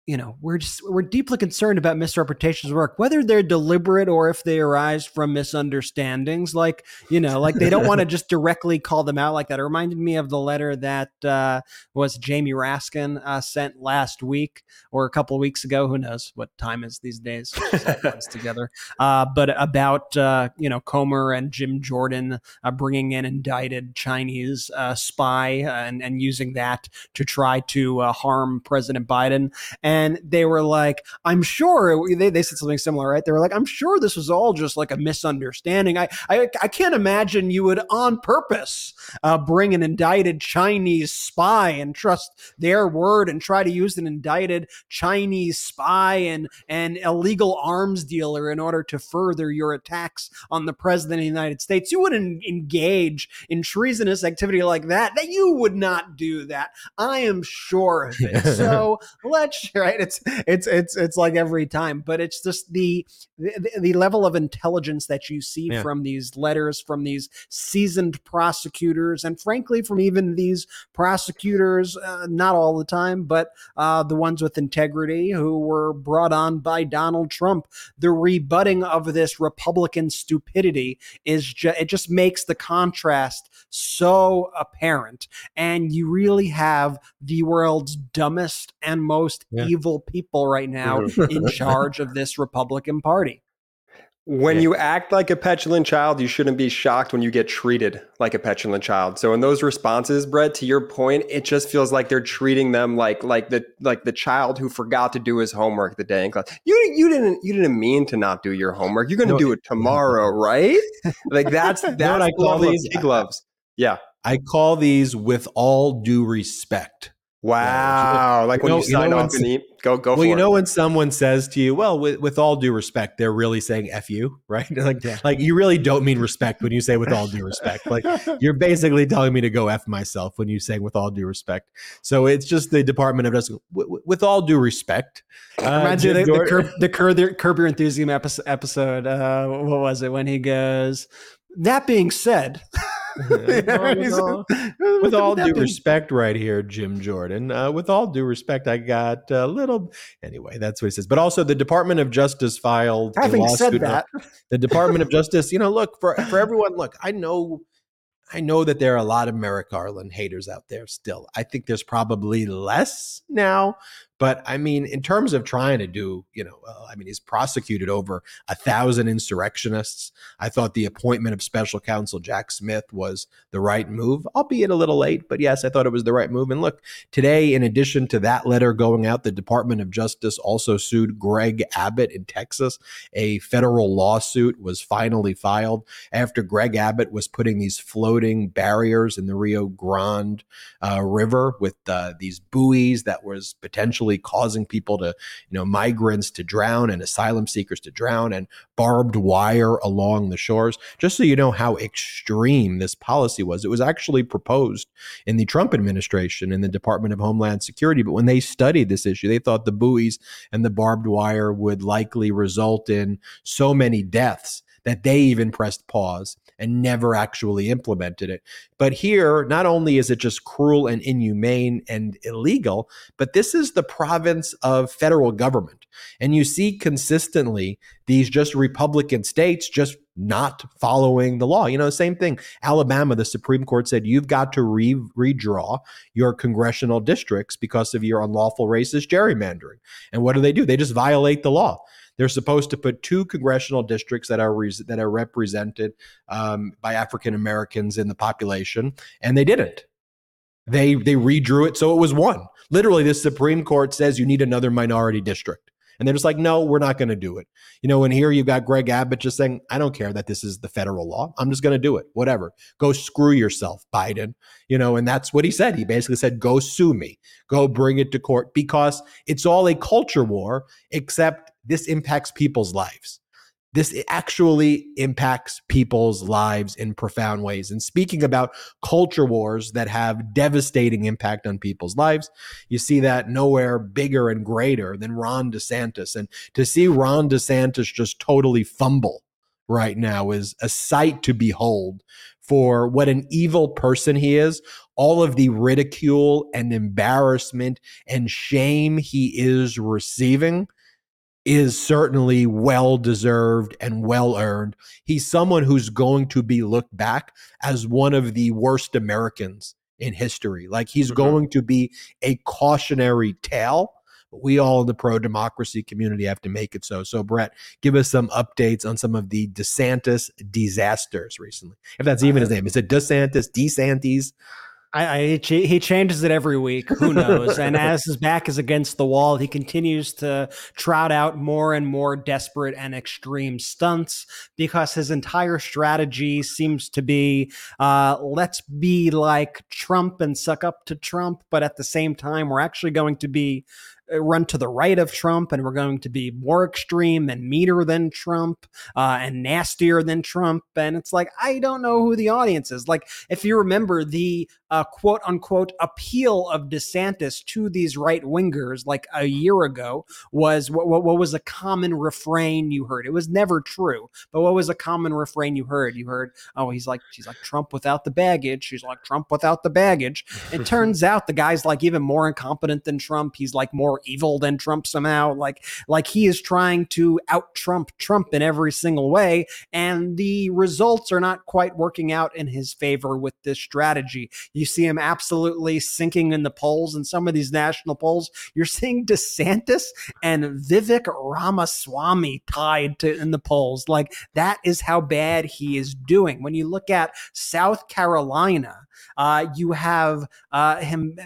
you know, we're just we're deeply concerned about misrepresentations work, whether they're deliberate or if they arise from misunderstandings. Like, you know, like they don't want to just directly call them out like that. It reminded me of the letter that uh, was Jamie Raskin uh, sent last week or a couple of weeks ago. Who knows what time is these days? together, uh, but about uh, you know Comer and Jim Jordan uh, bringing in indicted Chinese uh, spy and and using that to try to harm President Biden and and they were like, I'm sure they, they said something similar, right? They were like, I'm sure this was all just like a misunderstanding. I I, I can't imagine you would on purpose uh, bring an indicted Chinese spy and trust their word and try to use an indicted Chinese spy and an illegal arms dealer in order to further your attacks on the president of the United States. You wouldn't engage in treasonous activity like that. That you would not do that. I am sure of it. So let's right? It's it's it's it's like every time, but it's just the the, the level of intelligence that you see yeah. from these letters from these seasoned prosecutors, and frankly, from even these prosecutors, uh, not all the time, but uh, the ones with integrity who were brought on by Donald Trump. The rebutting of this Republican stupidity is ju- it just makes the contrast so apparent, and you really have the world's dumbest and most yeah evil people right now in charge of this Republican Party. When yeah. you act like a petulant child, you shouldn't be shocked when you get treated like a petulant child. So in those responses, Brett, to your point, it just feels like they're treating them like like the like the child who forgot to do his homework the day in class. You you didn't you didn't mean to not do your homework. You're going to no, do it tomorrow, right? Like that's that's what I call these gloves. Yeah, I call these with all due respect. Wow! like when you, know, you sign you know off and eat, go go. Well, you know when someone says to you, "Well, with, with all due respect," they're really saying "f you," right? like, yeah. like you really don't mean respect when you say "with all due respect." Like you're basically telling me to go f myself when you say "with all due respect." So it's just the Department of Justice. With, with all due respect, uh, imagine the, the, curb, the curb, curb your enthusiasm episode. Uh, what was it when he goes? That being said. with all, with all due respect, right here, Jim Jordan. Uh, with all due respect, I got a little. Anyway, that's what he says. But also, the Department of Justice filed. Having said that, the Department of Justice. You know, look for for everyone. Look, I know I know that there are a lot of Merrick Garland haters out there still. I think there's probably less now, but I mean, in terms of trying to do, you know, I mean, he's prosecuted over a thousand insurrectionists. I thought the appointment of special counsel Jack Smith was the right move, albeit a little late, but yes, I thought it was the right move. And look, today, in addition to that letter going out, the Department of Justice also sued Greg Abbott in Texas. A federal lawsuit was finally filed after Greg Abbott was putting these floating barriers in the Rio Grande uh, River with uh, these buoys that was potentially causing people to, you know, migrants to drown and asylum seekers to drown and barbed wire along the shores. Just so you know how extreme this policy was, it was actually proposed in the Trump administration in the Department of Homeland Security. But when they studied this issue, they thought the buoys and the barbed wire would likely result in so many deaths that they even pressed pause and never actually implemented it. But here, not only is it just cruel and inhumane and illegal, but this is the province of federal government. And you see consistently these just Republican states just not following the law. You know, same thing. Alabama, the Supreme Court said you've got to re- redraw your congressional districts because of your unlawful racist gerrymandering. And what do they do? They just violate the law. They're supposed to put two congressional districts that are re- that are represented um, by African Americans in the population, and they didn't. They they redrew it so it was one. Literally, the Supreme Court says you need another minority district. And they're just like, no, we're not going to do it. You know, and here you've got Greg Abbott just saying, I don't care that this is the federal law. I'm just going to do it. Whatever. Go screw yourself, Biden. You know, and that's what he said. He basically said, go sue me, go bring it to court because it's all a culture war, except this impacts people's lives this actually impacts people's lives in profound ways. And speaking about culture wars that have devastating impact on people's lives, you see that nowhere bigger and greater than Ron DeSantis. And to see Ron DeSantis just totally fumble right now is a sight to behold for what an evil person he is, all of the ridicule and embarrassment and shame he is receiving is certainly well deserved and well earned. He's someone who's going to be looked back as one of the worst Americans in history. Like he's mm-hmm. going to be a cautionary tale. But we all in the pro democracy community have to make it so. So, Brett, give us some updates on some of the DeSantis disasters recently. If that's even his name. Is it DeSantis, DeSantis? I, I, he changes it every week. Who knows? and as his back is against the wall, he continues to trot out more and more desperate and extreme stunts because his entire strategy seems to be uh, let's be like Trump and suck up to Trump, but at the same time, we're actually going to be run to the right of Trump and we're going to be more extreme and meaner than Trump uh, and nastier than Trump. And it's like, I don't know who the audience is. Like, if you remember the uh, quote unquote appeal of DeSantis to these right wingers like a year ago was what, what, what was a common refrain you heard? It was never true, but what was a common refrain you heard? You heard, oh, he's like, she's like Trump without the baggage. She's like Trump without the baggage. It turns out the guy's like even more incompetent than Trump. He's like more more evil than Trump somehow. Like like he is trying to out Trump Trump in every single way, and the results are not quite working out in his favor with this strategy. You see him absolutely sinking in the polls in some of these national polls. You're seeing DeSantis and Vivek Ramaswamy tied to in the polls. Like that is how bad he is doing. When you look at South Carolina, uh, you have uh, him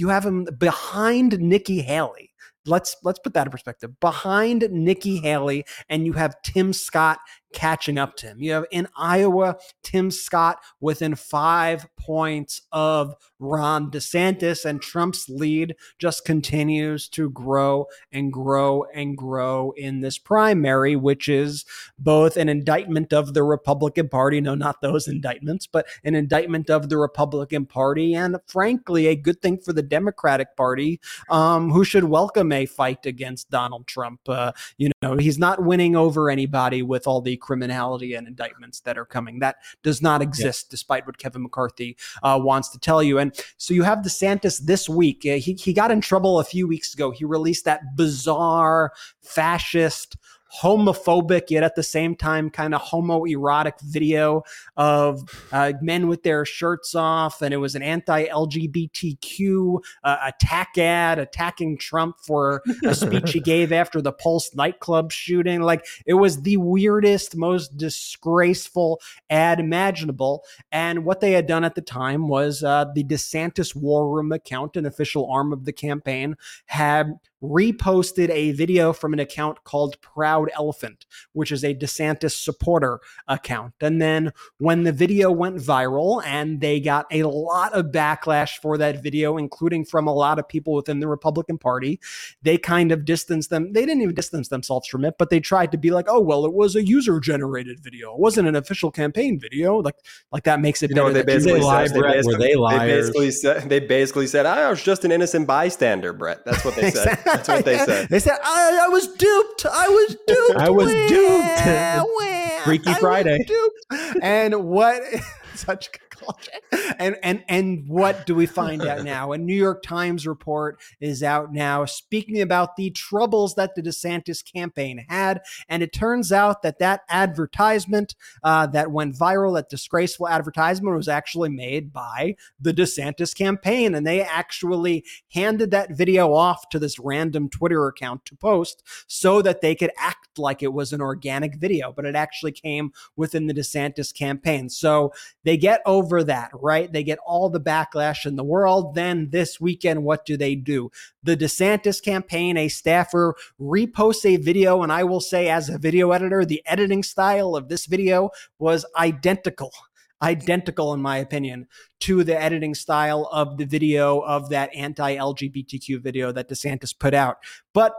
you have him behind Nikki Haley. Let's let's put that in perspective. Behind Nikki Haley, and you have Tim Scott catching up to him. You have in Iowa, Tim Scott within five points of Ron DeSantis, and Trump's lead just continues to grow and grow and grow in this primary, which is both an indictment of the Republican Party, no, not those indictments, but an indictment of the Republican Party, and frankly, a good thing for the Democratic Party, um, who should welcome a fight against Donald Trump. Uh, you know, he's not winning over anybody with all the criminality and indictments that are coming. That does not exist, yeah. despite what Kevin McCarthy uh, wants to tell you. And so you have DeSantis this week. Uh, he, he got in trouble a few weeks ago. He released that bizarre fascist homophobic yet at the same time kind of homoerotic video of uh, men with their shirts off and it was an anti-lgbtq uh, attack ad attacking trump for a speech he gave after the pulse nightclub shooting. Like it was the weirdest most disgraceful ad imaginable. And what they had done at the time was uh, the desantis war room account an official arm of the campaign had reposted a video from an account called Proud Elephant, which is a DeSantis supporter account. And then when the video went viral and they got a lot of backlash for that video, including from a lot of people within the Republican Party, they kind of distanced them. They didn't even distance themselves from it, but they tried to be like, oh, well, it was a user generated video. It wasn't an official campaign video. Like, like that makes it you know, they basically, said, they, basically, were they, liars? they basically said, they basically said, I was just an innocent bystander, Brett. That's what they said. That's what they said. they said, I, I, was duped. I was duped. I was duped. Freaky Friday. Duped. And what such and and and what do we find out now? A New York Times report is out now speaking about the troubles that the DeSantis campaign had, and it turns out that that advertisement uh, that went viral, that disgraceful advertisement, was actually made by the DeSantis campaign, and they actually handed that video off to this random Twitter account to post so that they could act like it was an organic video, but it actually came within the DeSantis campaign. So they get over that, right? They get all the backlash in the world. Then this weekend, what do they do? The DeSantis campaign, a staffer reposts a video, and I will say, as a video editor, the editing style of this video was identical identical, in my opinion, to the editing style of the video of that anti LGBTQ video that DeSantis put out. But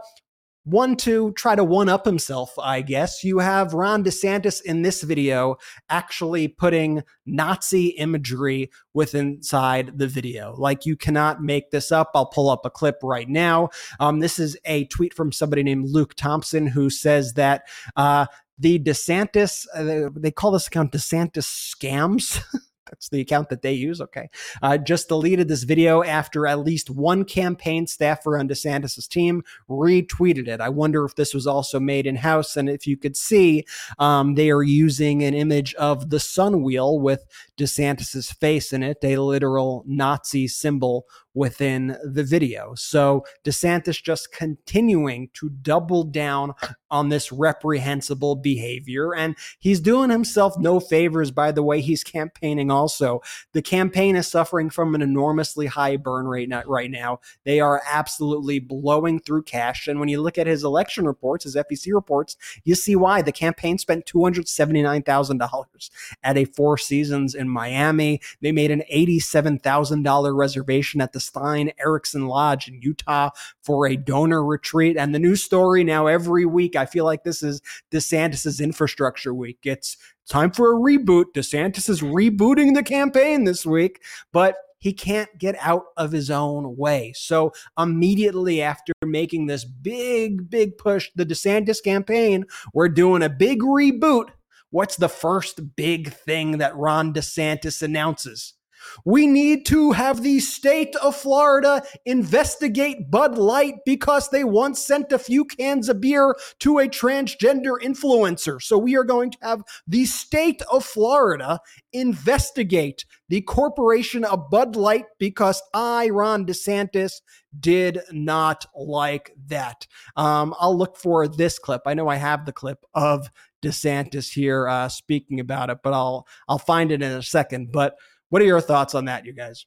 one to try to one up himself, I guess. You have Ron DeSantis in this video actually putting Nazi imagery with inside the video. Like you cannot make this up. I'll pull up a clip right now. Um, this is a tweet from somebody named Luke Thompson who says that uh, the DeSantis, uh, they call this account DeSantis scams. That's the account that they use. Okay. Uh, just deleted this video after at least one campaign staffer on DeSantis's team retweeted it. I wonder if this was also made in house. And if you could see, um, they are using an image of the sun wheel with DeSantis's face in it, a literal Nazi symbol within the video. So DeSantis just continuing to double down on this reprehensible behavior. And he's doing himself no favors by the way he's campaigning also. The campaign is suffering from an enormously high burn rate right now. They are absolutely blowing through cash. And when you look at his election reports, his FEC reports, you see why. The campaign spent $279,000 at a Four Seasons in Miami. They made an $87,000 reservation at the Stein Eriksen Lodge in Utah for a donor retreat. And the news story now every week, I feel like this is DeSantis's infrastructure week. It's time for a reboot. DeSantis is rebooting the campaign this week, but he can't get out of his own way. So immediately after making this big, big push, the DeSantis campaign, we're doing a big reboot. What's the first big thing that Ron DeSantis announces? We need to have the state of Florida investigate Bud Light because they once sent a few cans of beer to a transgender influencer. So we are going to have the state of Florida investigate the corporation of Bud Light because I, Ron DeSantis, did not like that. Um, I'll look for this clip. I know I have the clip of DeSantis here uh, speaking about it, but I'll I'll find it in a second. But what are your thoughts on that, you guys?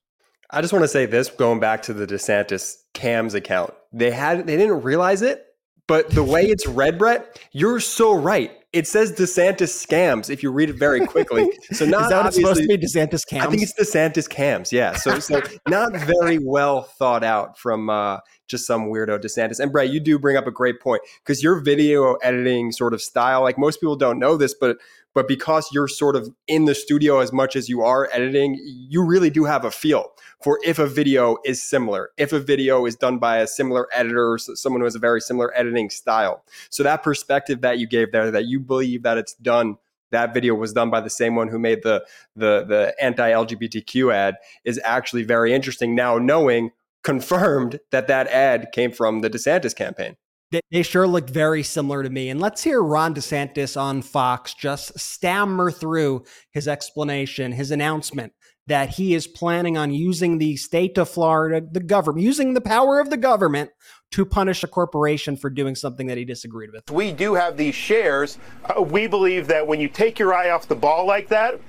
I just want to say this going back to the DeSantis CAMS account. They had they didn't realize it, but the way it's read, Brett, you're so right. It says DeSantis scams if you read it very quickly. So not Is that it's supposed to be DeSantis cams? I think it's DeSantis cams. Yeah. So so not very well thought out from uh, just some weirdo DeSantis. And Brett, you do bring up a great point because your video editing sort of style, like most people don't know this, but but because you're sort of in the studio as much as you are editing, you really do have a feel for if a video is similar, if a video is done by a similar editor, someone who has a very similar editing style. So that perspective that you gave there, that you believe that it's done that video was done by the same one who made the the the anti-LGBTQ ad is actually very interesting now knowing confirmed that that ad came from the DeSantis campaign. They, they sure look very similar to me. And let's hear Ron DeSantis on Fox just stammer through his explanation, his announcement that he is planning on using the state of Florida, the government, using the power of the government to punish a corporation for doing something that he disagreed with. We do have these shares. Uh, we believe that when you take your eye off the ball like that,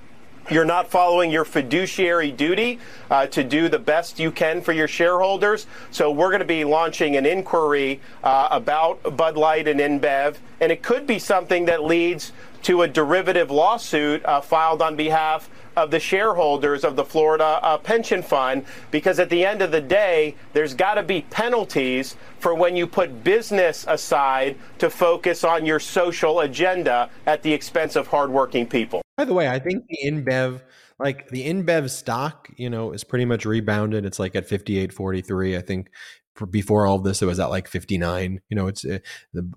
you're not following your fiduciary duty uh, to do the best you can for your shareholders. So we're going to be launching an inquiry uh, about Bud Light and InBev, and it could be something that leads to a derivative lawsuit uh, filed on behalf of the shareholders of the Florida uh, Pension Fund because at the end of the day, there's got to be penalties for when you put business aside to focus on your social agenda at the expense of hardworking people. By the way, I think the InBev, like the InBev stock, you know, is pretty much rebounded. It's like at 58.43. I think before all of this, it was at like 59. You know, it's uh,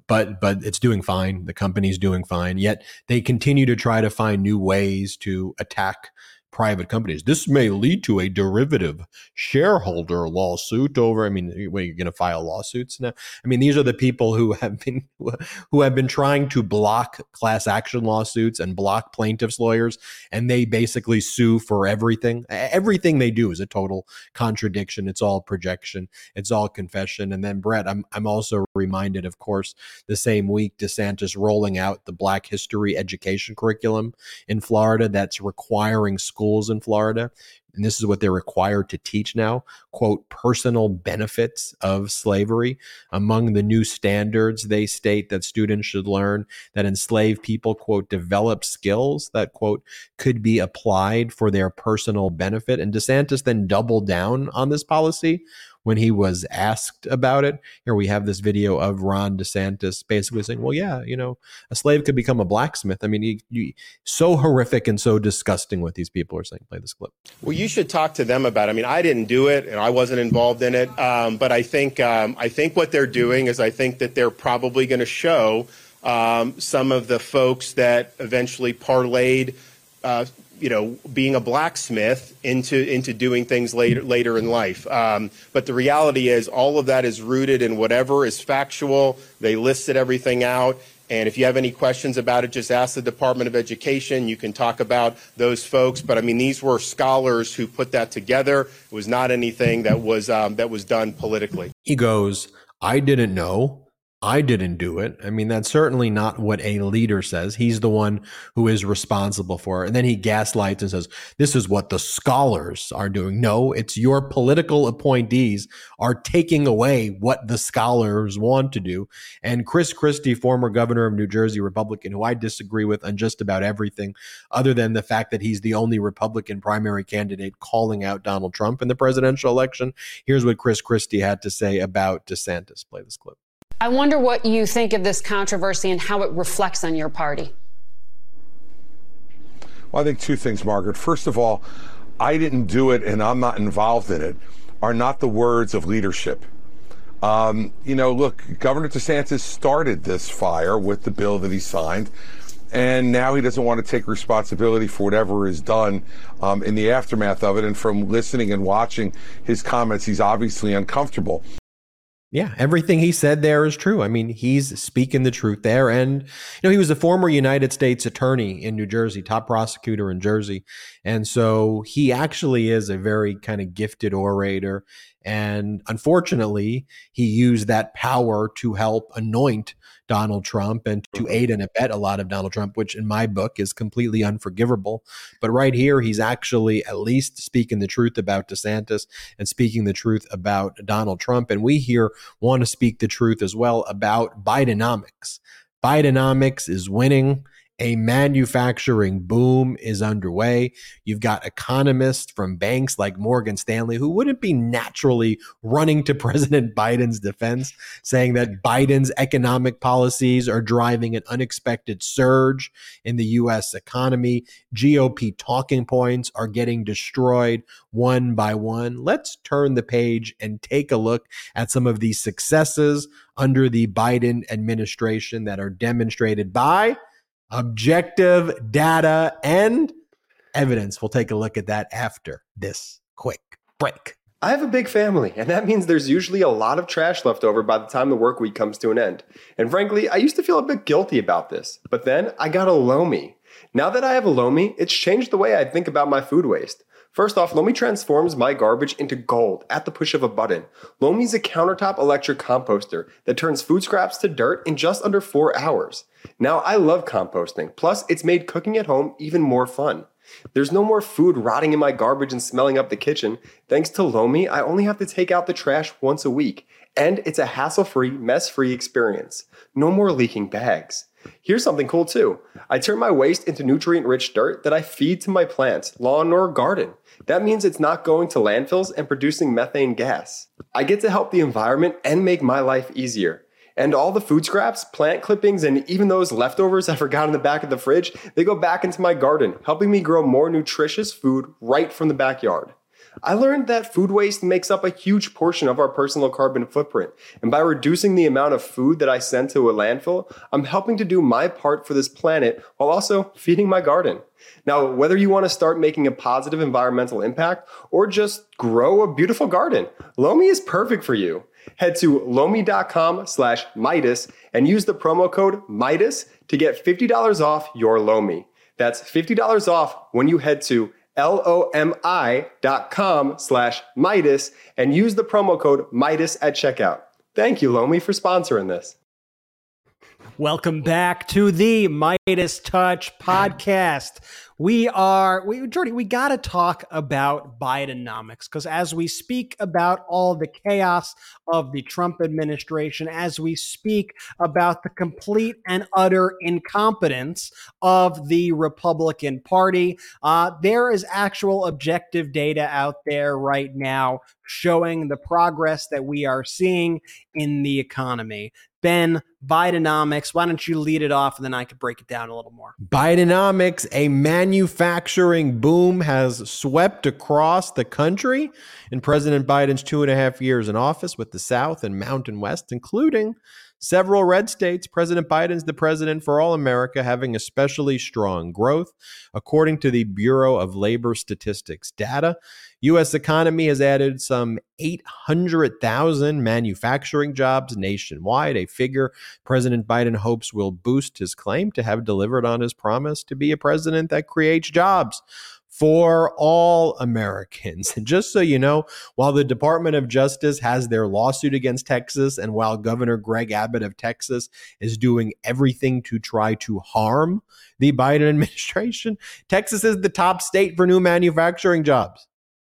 but but it's doing fine. The company's doing fine. Yet they continue to try to find new ways to attack private companies. This may lead to a derivative shareholder lawsuit over. I mean, are you're going to file lawsuits now? I mean, these are the people who have been who have been trying to block class action lawsuits and block plaintiffs' lawyers, and they basically sue for everything. Everything they do is a total contradiction. It's all projection. It's all confession. And then Brett, I'm I'm also reminded, of course, the same week DeSantis rolling out the Black History education curriculum in Florida that's requiring schools in Florida and this is what they're required to teach now quote personal benefits of slavery. Among the new standards they state that students should learn that enslaved people quote develop skills that quote could be applied for their personal benefit. And desantis then doubled down on this policy when he was asked about it. Here we have this video of Ron DeSantis basically saying, "Well, yeah, you know, a slave could become a blacksmith." I mean, he, he, so horrific and so disgusting what these people are saying. Play this clip. Well, you should talk to them about. it. I mean, I didn't do it, and I wasn't involved in it. Um, but I think um, I think what they're doing is I think that they're probably going to show um, some of the folks that eventually parlayed. Uh, you know, being a blacksmith into into doing things later later in life. Um, but the reality is, all of that is rooted in whatever is factual. They listed everything out. And if you have any questions about it, just ask the Department of Education. You can talk about those folks. But I mean, these were scholars who put that together. It was not anything that was um, that was done politically. He goes, "I didn't know." I didn't do it. I mean, that's certainly not what a leader says. He's the one who is responsible for it. And then he gaslights and says, this is what the scholars are doing. No, it's your political appointees are taking away what the scholars want to do. And Chris Christie, former governor of New Jersey, Republican, who I disagree with on just about everything, other than the fact that he's the only Republican primary candidate calling out Donald Trump in the presidential election. Here's what Chris Christie had to say about DeSantis. Play this clip. I wonder what you think of this controversy and how it reflects on your party. Well, I think two things, Margaret. First of all, I didn't do it and I'm not involved in it are not the words of leadership. Um, you know, look, Governor DeSantis started this fire with the bill that he signed, and now he doesn't want to take responsibility for whatever is done um, in the aftermath of it. And from listening and watching his comments, he's obviously uncomfortable. Yeah, everything he said there is true. I mean, he's speaking the truth there. And, you know, he was a former United States attorney in New Jersey, top prosecutor in Jersey. And so he actually is a very kind of gifted orator. And unfortunately, he used that power to help anoint Donald Trump and to mm-hmm. aid and abet a lot of Donald Trump, which in my book is completely unforgivable. But right here, he's actually at least speaking the truth about DeSantis and speaking the truth about Donald Trump. And we here want to speak the truth as well about Bidenomics. Bidenomics is winning a manufacturing boom is underway. You've got economists from banks like Morgan Stanley who wouldn't be naturally running to President Biden's defense, saying that Biden's economic policies are driving an unexpected surge in the U.S. economy. GOP talking points are getting destroyed one by one. Let's turn the page and take a look at some of these successes under the Biden administration that are demonstrated by objective data and evidence. We'll take a look at that after this quick break. I have a big family, and that means there's usually a lot of trash left over by the time the work week comes to an end. And frankly, I used to feel a bit guilty about this, but then I got a Lomi. Now that I have a Lomi, it's changed the way I think about my food waste. First off, Lomi transforms my garbage into gold at the push of a button. Lomi's a countertop electric composter that turns food scraps to dirt in just under four hours. Now, I love composting, plus, it's made cooking at home even more fun. There's no more food rotting in my garbage and smelling up the kitchen. Thanks to Lomi, I only have to take out the trash once a week, and it's a hassle free, mess free experience. No more leaking bags. Here's something cool too. I turn my waste into nutrient rich dirt that I feed to my plants, lawn, or garden. That means it's not going to landfills and producing methane gas. I get to help the environment and make my life easier. And all the food scraps, plant clippings, and even those leftovers I forgot in the back of the fridge, they go back into my garden, helping me grow more nutritious food right from the backyard. I learned that food waste makes up a huge portion of our personal carbon footprint. And by reducing the amount of food that I send to a landfill, I'm helping to do my part for this planet while also feeding my garden. Now, whether you want to start making a positive environmental impact or just grow a beautiful garden, Lomi is perfect for you. Head to lomi.com slash MEIDAS and use the promo code MEIDAS to get $50 off your Lomi. That's $50 off when you head to L-O-M-I dot com slash MEIDAS and use the promo code MEIDAS at checkout. Thank you, Lomi, for sponsoring this. Welcome back to the Meidas Touch podcast. We are, we, Jordy, we got to talk about Bidenomics because as we speak about all the chaos of the Trump administration, as we speak about the complete and utter incompetence of the Republican Party, uh, there is actual objective data out there right now showing the progress that we are seeing in the economy. Ben, Bidenomics, why don't you lead it off and then I could break it down a little more. Bidenomics, a manufacturing boom has swept across the country in President Biden's two and a half years in office with the South and Mountain West, including several red states. President Biden's the president for all America, having especially strong growth. According to the Bureau of Labor Statistics data, U.S. economy has added some 800,000 manufacturing jobs nationwide, a figure President Biden hopes will boost his claim to have delivered on his promise to be a president that creates jobs for all Americans. And just so you know, while the Department of Justice has their lawsuit against Texas, and while Governor Greg Abbott of Texas is doing everything to try to harm the Biden administration, Texas is the top state for new manufacturing jobs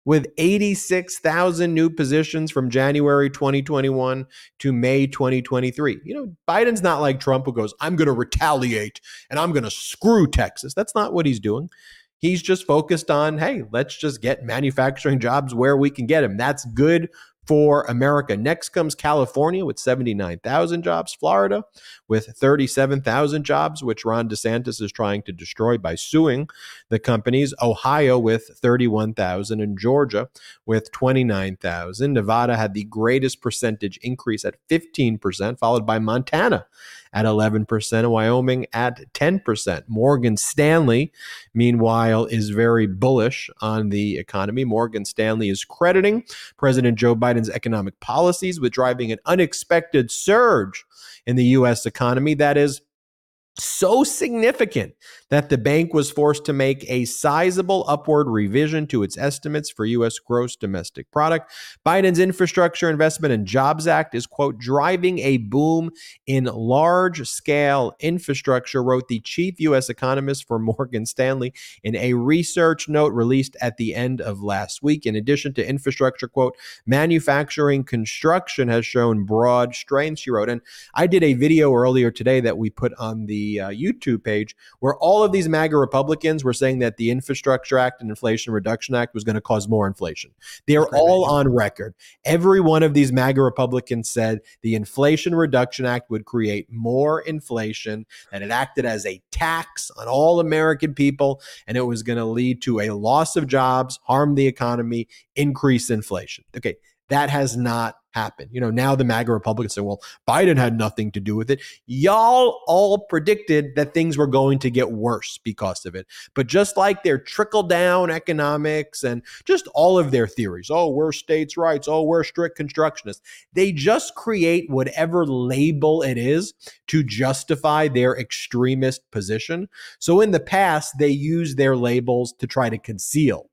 with 86,000 new positions from January 2021 to May 2023. You know, Biden's not like Trump who goes, I'm going to retaliate and I'm going to screw Texas. That's not what he's doing. He's just focused on, hey, let's just get manufacturing jobs where we can get them. That's good for America. Next comes California with 79,000 jobs, Florida with 37,000 jobs, which Ron DeSantis is trying to destroy by suing the companies, Ohio with 31,000, and Georgia with 29,000. Nevada had the greatest percentage increase at 15%, followed by Montana at 11%, and Wyoming at 10%. Morgan Stanley, meanwhile, is very bullish on the economy. Morgan Stanley is crediting President Joe Biden's economic policies with driving an unexpected surge in the U.S. economy that is so significant that the bank was forced to make a sizable upward revision to its estimates for U.S. gross domestic product. Biden's Infrastructure Investment and Jobs Act is, quote, driving a boom in large scale infrastructure, wrote the chief U.S. economist for Morgan Stanley in a research note released at the end of last week. In addition to infrastructure, quote, manufacturing construction has shown broad strength, she wrote. And I did a video earlier today that we put on the uh, YouTube page where all of these MAGA Republicans were saying that the Infrastructure Act and Inflation Reduction Act was going to cause more inflation. They're all on record. Every one of these MAGA Republicans said the Inflation Reduction Act would create more inflation, and it acted as a tax on all American people, and it was going to lead to a loss of jobs, harm the economy, increase inflation. Okay, that has not happened. You know, now the MAGA Republicans say, well, Biden had nothing to do with it. Y'all all predicted that things were going to get worse because of it. But just like their trickle down economics and just all of their theories, oh, we're states' rights, oh, we're strict constructionists, they just create whatever label it is to justify their extremist position. So in the past, they use their labels to try to conceal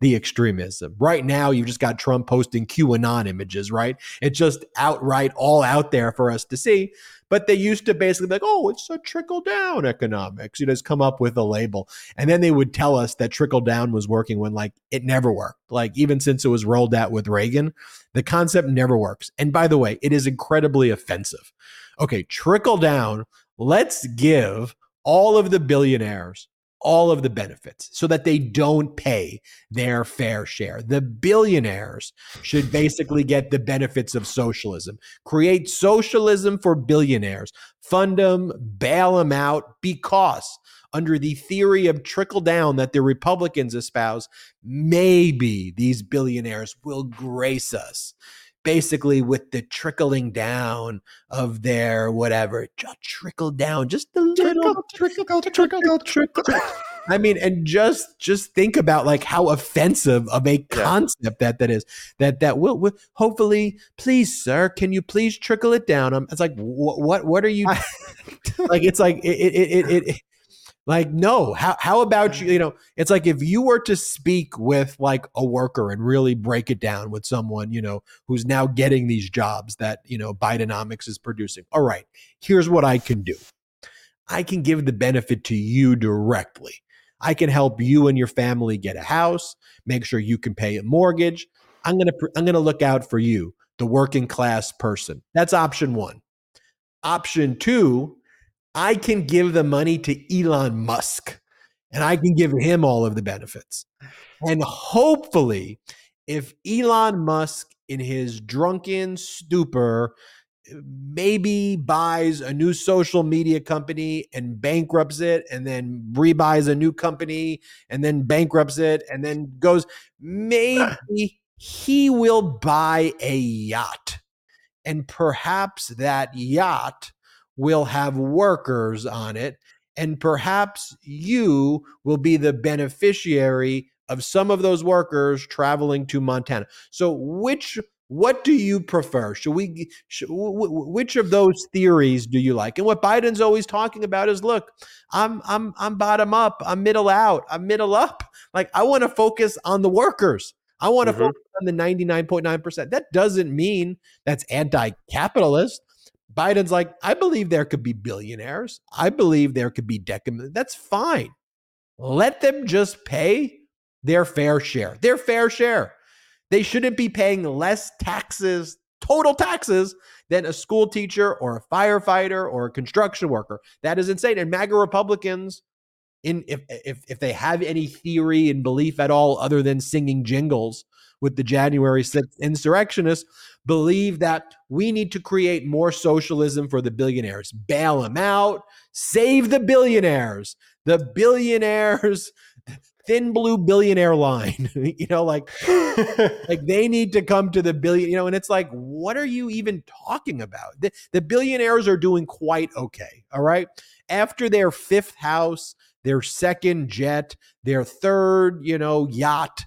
the extremism. Right now, you've just got Trump posting QAnon images, right? It's just outright all out there for us to see. But they used to basically be like, oh, it's a trickle down economics. You just come up with a label. And then they would tell us that trickle down was working when like it never worked. Like even since it was rolled out with Reagan, the concept never works. And by the way, it is incredibly offensive. Okay, trickle down. Let's give all of the billionaires all of the benefits so that they don't pay their fair share. The billionaires should basically get the benefits of socialism. Create socialism for billionaires, fund them, bail them out, because under the theory of trickle down that the Republicans espouse, maybe these billionaires will grace us basically with the trickling down of their whatever, just trickle down, just a little trickle, trickle, trickle, trickle. I mean, and just just think about like how offensive of a concept that that is. That that will, will hopefully, please, sir, can you please trickle it down? Um, it's like what what what are you like? It's like it it it. it, it like, no, how, how about you? You know, it's like if you were to speak with like a worker and really break it down with someone, you know, who's now getting these jobs that, you know, Bidenomics is producing. All right, here's what I can do I can give the benefit to you directly. I can help you and your family get a house, make sure you can pay a mortgage. I'm going to I'm going to look out for you, the working class person. That's option 1. Option 2 I can give the money to Elon Musk and I can give him all of the benefits. And hopefully, if Elon Musk, in his drunken stupor, maybe buys a new social media company and bankrupts it and then rebuys a new company and then bankrupts it and then goes, maybe he will buy a yacht. And perhaps that yacht will have workers on it. And perhaps you will be the beneficiary of some of those workers traveling to Montana. So, which what do you prefer? Should we? Should, which of those theories do you like? And what Biden's always talking about is, look, I'm I'm I'm bottom up, I'm middle out, I'm middle up. Like I want to focus on the workers. I want to mm-hmm. focus on the 99.9%. That doesn't mean that's anti-capitalist. Biden's like, I believe there could be billionaires. I believe there could be decam. That's fine. Let them just pay their fair share. Their fair share. They shouldn't be paying less taxes, total taxes, than a school teacher or a firefighter or a construction worker. That is insane. And MAGA Republicans, in if if if they have any theory and belief at all other than singing jingles with the January 6th insurrectionists, believe that we need to create more socialism for the billionaires, bail them out, save the billionaires, the billionaires, thin blue billionaire line, you know, like, like they need to come to the billion, you know, and it's like, what are you even talking about? The, the billionaires are doing quite okay. All right. After their fifth house, their second jet, their third, you know, yacht,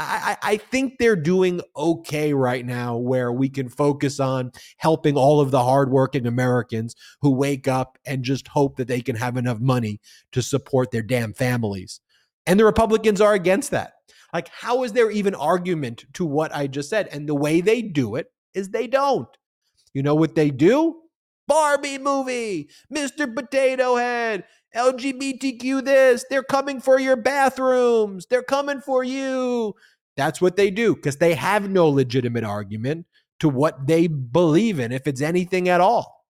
I, I, think they're doing okay right now where we can focus on helping all of the hardworking Americans who wake up and just hope that they can have enough money to support their damn families. And the Republicans are against that. Like, how is there even argument to what I just said? And the way they do it is they don't. You know what they do? Barbie movie, Mr. Potato Head, LGBTQ this, they're coming for your bathrooms, they're coming for you. That's what they do because they have no legitimate argument to what they believe in, if it's anything at all.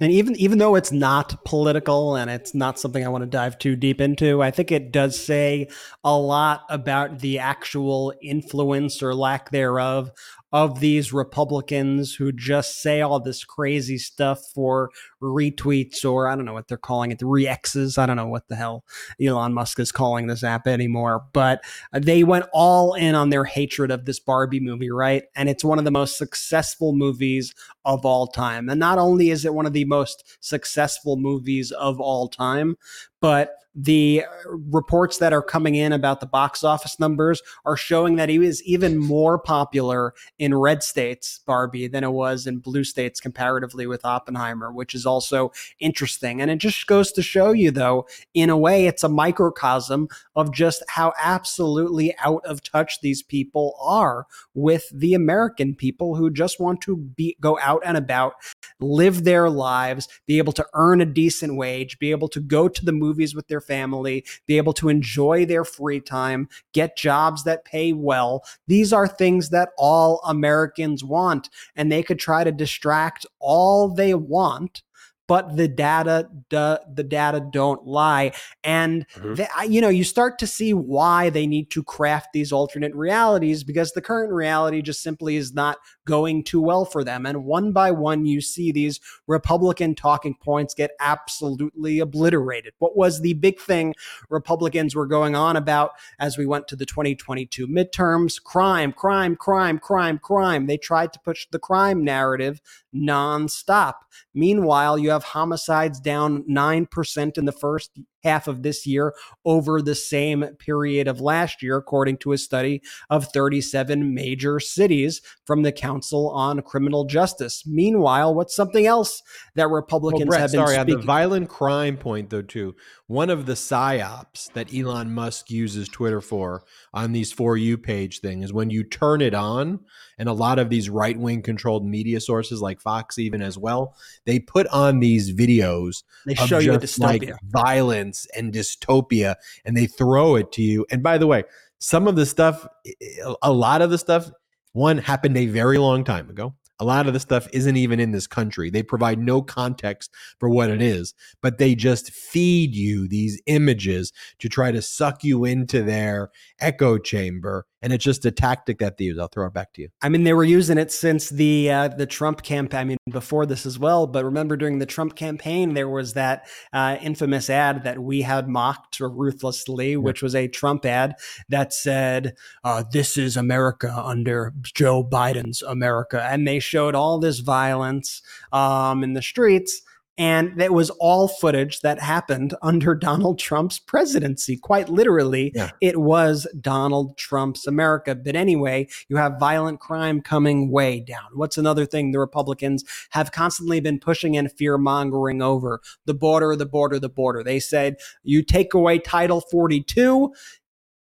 And even even though it's not political and it's not something I want to dive too deep into, I think it does say a lot about the actual influence or lack thereof of these Republicans who just say all this crazy stuff for retweets or I don't know what they're calling it, the reexes. I don't know what the hell Elon Musk is calling this app anymore, but they went all in on their hatred of this Barbie movie, right? And it's one of the most successful movies of all time. And not only is it one of the most successful movies of all time, but the uh, reports that are coming in about the box office numbers are showing that he was even more popular in red states, Barbie, than it was in blue states comparatively with Oppenheimer, which is also interesting. And it just goes to show you, though, in a way, it's a microcosm of just how absolutely out of touch these people are with the American people who just want to be go out and about, live their lives, be able to earn a decent wage, be able to go to the movies with their family, be able to enjoy their free time, get jobs that pay well. These are things that all Americans want, and they could try to distract all they want but the data the data don't lie and Mhm. they, you know you start to see why they need to craft these alternate realities because the current reality just simply is not going too well for them. And one by one you see these republican talking points get absolutely obliterated. What was the big thing republicans were going on about as we went to the 2022 midterms? Crime crime crime crime crime. They tried to push the crime narrative nonstop. Meanwhile, you have homicides down 9% in the first half of this year over the same period of last year, according to a study of 37 major cities from the Council on Criminal Justice. Meanwhile, what's something else that Well, Republicans Brett, have been sorry, on the violent crime point, though, too, one of the psyops that Elon Musk uses Twitter for on these For You page thing is when you turn it on, and a lot of these right wing controlled media sources, like Fox, even as well, they put on these videos They show you like violence and dystopia, and they throw it to you. And by the way, some of the stuff, a lot of the stuff, one happened a very long time ago. A lot of the stuff isn't even in this country. They provide no context for what it is, but they just feed you these images to try to suck you into their echo chamber. And it's just a tactic that they use. I'll throw it back to you. I mean, they were using it since the uh, the Trump campaign. I mean, before this as well. But remember, during the Trump campaign, there was that uh, infamous ad that we had mocked ruthlessly, which was a Trump ad that said, uh, "This is America under Joe Biden's America," and they showed all this violence um, in the streets. And that was all footage that happened under Donald Trump's presidency. Quite literally, Yeah. it was Donald Trump's America. But anyway, you have violent crime coming way down. What's another thing the Republicans have constantly been pushing and fear mongering over? The border, the border, the border. They said, you take away Title 42.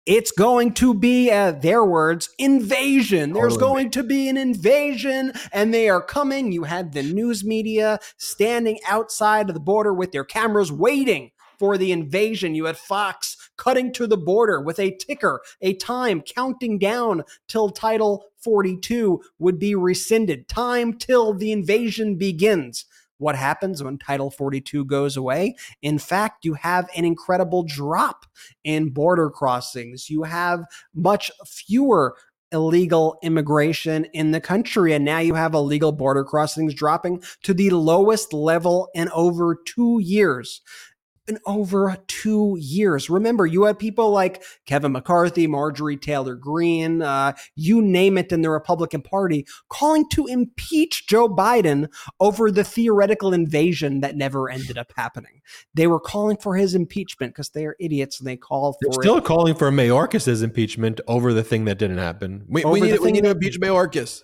It's going to be, uh, their words, invasion. There's Total going to be an invasion, and they are coming. You had the news media standing outside of the border with their cameras waiting for the invasion. You had Fox cutting to the border with a ticker, a time counting down till Title 42 would be rescinded. Time till the invasion begins. What happens when Title 42 goes away? In fact, you have an incredible drop in border crossings. You have much fewer illegal immigration in the country. And now you have illegal border crossings dropping to the lowest level in over two years in over two years. Remember, you had people like Kevin McCarthy, Marjorie Taylor Greene, uh, you name it in the Republican Party, calling to impeach Joe Biden over the theoretical invasion that never ended up happening. They were calling for his impeachment because they are idiots and they call They're for still it. calling for Mayorkas's impeachment over the thing that didn't happen. We, we need, we need to impeach Mayorkas.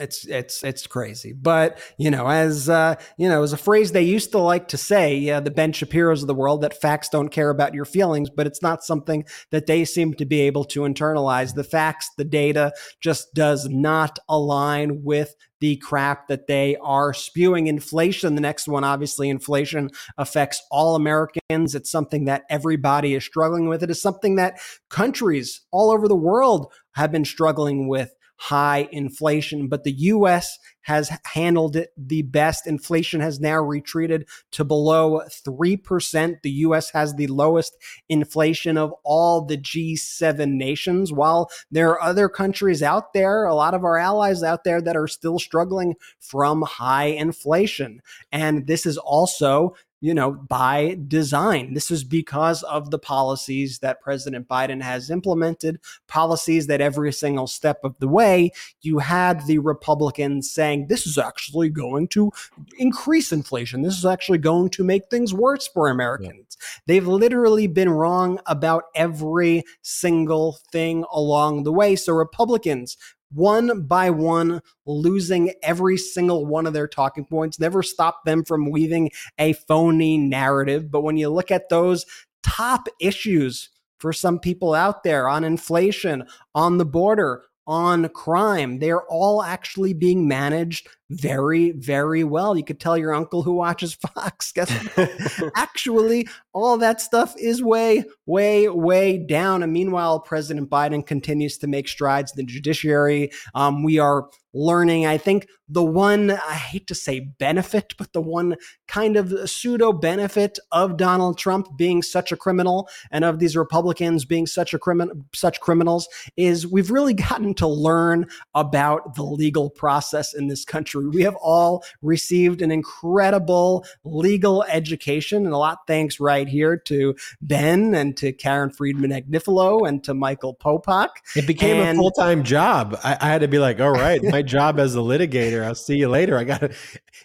It's it's it's crazy, but you know, as uh, you know, as a phrase they used to like to say, yeah, the Ben Shapiro's of the world, that facts don't care about your feelings, but it's not something that they seem to be able to internalize. The facts, the data, just does not align with the crap that they are spewing. Inflation, the next one, obviously, inflation affects all Americans. It's something that everybody is struggling with. It is something that countries all over the world have been struggling with high inflation, but the US has handled it the best. Inflation has now retreated to below 3%. The US has the lowest inflation of all the G7 nations, while there are other countries out there, a lot of our allies out there that are still struggling from high inflation. And this is also you know, by design. This is because of the policies that President Biden has implemented, policies that every single step of the way, you had the Republicans saying, this is actually going to increase inflation. This is actually going to make things worse for Americans. They've literally been wrong about every single thing along the way. So, Republicans, one by one, losing every single one of their talking points, never stopped them from weaving a phony narrative. But when you look at those top issues for some people out there on inflation, on the border, on crime, they're all actually being managed very, very well. You could tell your uncle who watches Fox. Guess actually, all that stuff is way, way, way down. And meanwhile, President Biden continues to make strides in the judiciary. Um, we are learning. I think the one, I hate to say benefit, but the one kind of pseudo benefit of Donald Trump being such a criminal and of these Republicans being such a criminal, such criminals is we've really gotten to learn about the legal process in this country. We have all received an incredible legal education and a lot thanks right here to Ben and to Karen Friedman Agnifilo and to Michael Popak. It became And- a full time job. I, I had to be like, all right, my job as a litigator. I'll see you later. I got.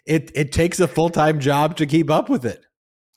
It it takes a full time job to keep up with it.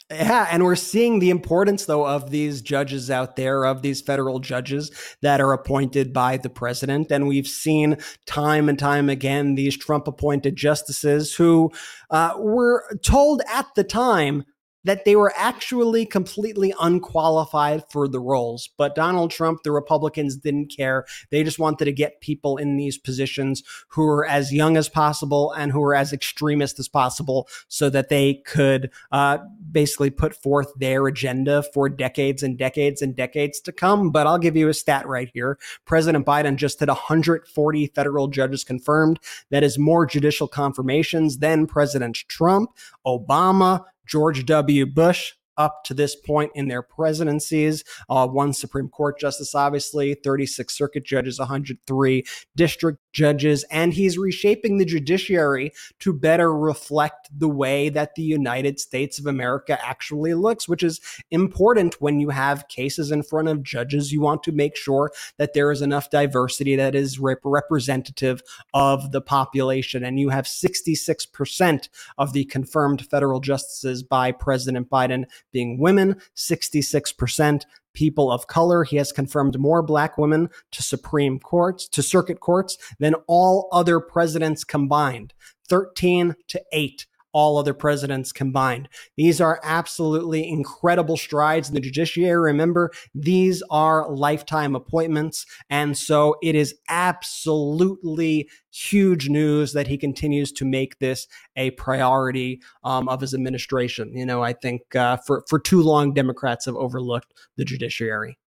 Yeah, and we're seeing the importance, though, of these judges out there, of these federal judges that are appointed by the president. And we've seen time and time again these Trump appointed justices who uh, were told at the time that they were actually completely unqualified for the roles. But Donald Trump, the Republicans didn't care. They just wanted to get people in these positions who were as young as possible and who were as extremist as possible so that they could uh, basically put forth their agenda for decades and decades and decades to come. But I'll give you a stat right here. President Biden just had 140 federal judges confirmed. That is more judicial confirmations than President Trump, Obama, George W. Bush, up to this point in their presidencies. Uh, one Supreme Court justice, obviously, 36 circuit judges, 103 district judges, and he's reshaping the judiciary to better reflect the way that the United States of America actually looks, which is important when you have cases in front of judges. You want to make sure that there is enough diversity that is rep- representative of the population. And you have 66% of the confirmed federal justices by President Biden being women, 66% people of color. He has confirmed more black women to Supreme Courts, to circuit courts than all other presidents combined. 13 to 8 all other presidents combined. These are absolutely incredible strides in the judiciary. Remember, these are lifetime appointments. And so it is absolutely huge news that he continues to make this a priority um, of his administration. You know, I think uh, for, for too long, Democrats have overlooked the judiciary.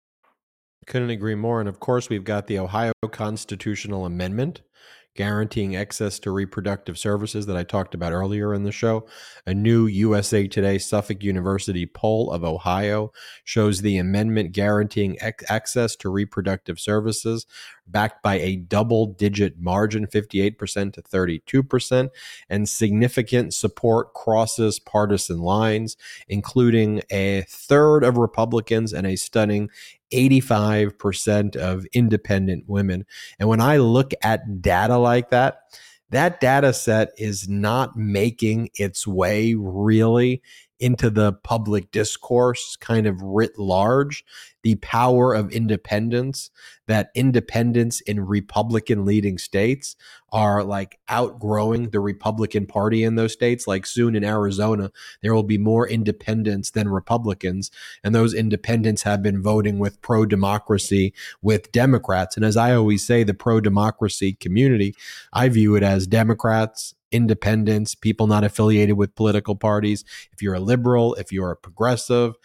Couldn't agree more. And of course, we've got the Ohio Constitutional Amendment guaranteeing access to reproductive services that I talked about earlier in the show. A new USA Today Suffolk University poll of Ohio shows the amendment guaranteeing ac- access to reproductive services backed by a double digit margin 58% to 32% and significant support crosses partisan lines including a third of Republicans and a stunning 85% of independent women. And when I look at data like that, that data set is not making its way really into the public discourse, kind of writ large. The power of independence, that independence in Republican leading states are like outgrowing the Republican Party in those states. Like soon in Arizona, there will be more independents than Republicans. And those independents have been voting with pro democracy with Democrats. And as I always say, the pro democracy community, I view it as Democrats, independents, people not affiliated with political parties. If you're a liberal, if you're a progressive,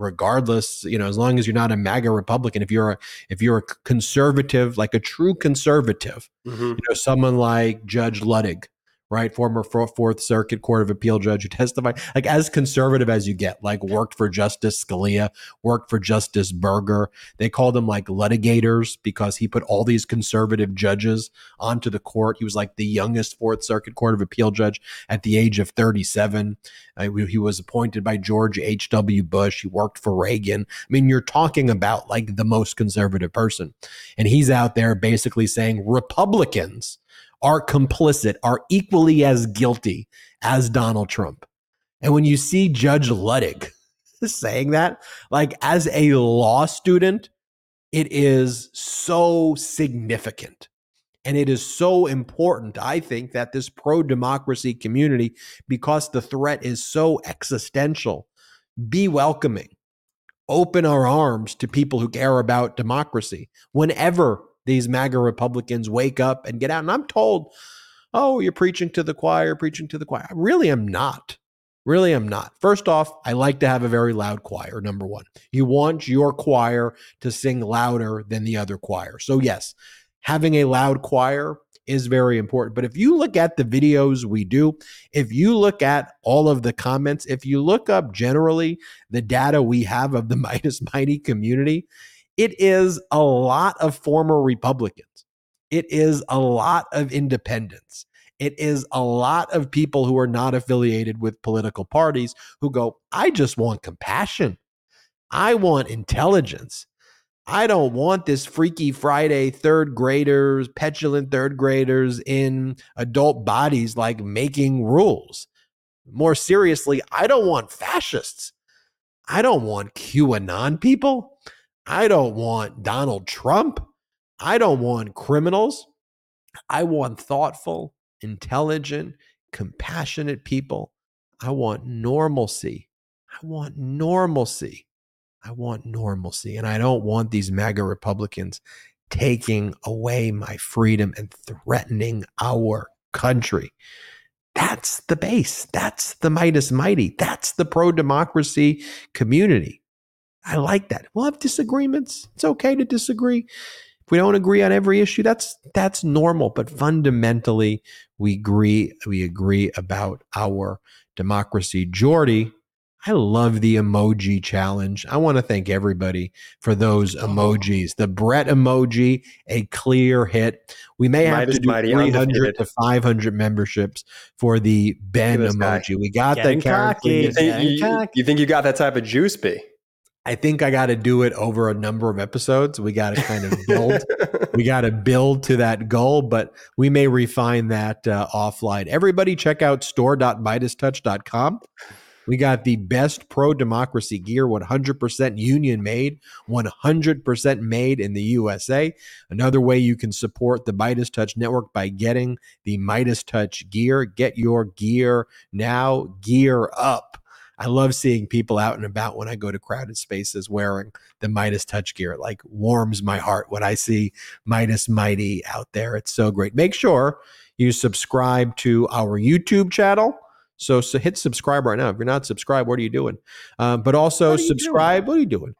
regardless, you know, as long as you're not a MAGA Republican, if you're a if you're a conservative, like a true conservative, Mhm. you know, someone like Judge Luttig, right, former Fourth Circuit Court of Appeal judge who testified, like as conservative as you get, like worked for Justice Scalia, worked for Justice Burger. They called him like Luttigators because he put all these conservative judges onto the court. He was like the youngest Fourth Circuit Court of Appeal judge at the age of 37. Uh, he was appointed by George H.W. Bush. He worked for Reagan. I mean, you're talking about like the most conservative person. And he's out there basically saying Republicans are complicit, are equally as guilty as Donald Trump. And when you see Judge Luttig saying that, like as a law student, it is so significant. And it is so important, I think, that this pro democracy community, because the threat is so existential, be welcoming, open our arms to people who care about democracy whenever these MAGA Republicans wake up and get out. And I'm told oh, you're preaching to the choir, preaching to the choir. I really am not. Really am not. First off, I like to have a very loud choir, number one. You want your choir to sing louder than the other choir. So, yes, having a loud choir is very important. But if you look at the videos we do, if you look at all of the comments, if you look up generally the data we have of the Meidas Mighty community, it is a lot of former Republicans. It is a lot of independents. It is a lot of people who are not affiliated with political parties who go, I just want compassion. I want intelligence. I don't want this Freaky Friday third graders, petulant third graders in adult bodies like making rules. More seriously, I don't want fascists. I don't want QAnon people. I don't want Donald Trump. I don't want criminals. I want thoughtful, intelligent, compassionate people. I want normalcy. I want normalcy. I want normalcy. And I don't want these MAGA Republicans taking away my freedom and threatening our country. That's the base. That's the Meidas Mighty. That's the pro democracy community. I like that. We'll have disagreements. It's okay to disagree. If we don't agree on every issue, that's that's normal. But fundamentally, we agree. We agree about our democracy. Jordy, I love the emoji challenge. I want to thank everybody for those emojis. The Brett emoji, a clear hit. We may have to do 300 to 500 memberships for the Ben emoji. We got Getting the character. You think you, you think you got that type of juice, B? I think I got to do it over a number of episodes. We got to kind of build. we got to build to that goal, but we may refine that uh, offline. Everybody, check out store.meidastouch.com. We got the best pro democracy gear, 100% union made, 100% made in the USA. Another way you can support the Meidas Touch Network by getting the Meidas Touch gear. Get your gear now, gear up. I love seeing people out and about when I go to crowded spaces wearing the Meidas Touch gear. It like warms my heart when I see Meidas Mighty out there. It's so great. Make sure you subscribe to our YouTube channel so, so hit subscribe right now. If you're not subscribed, what are you doing? Um, but also what subscribe. Doing? What are you doing?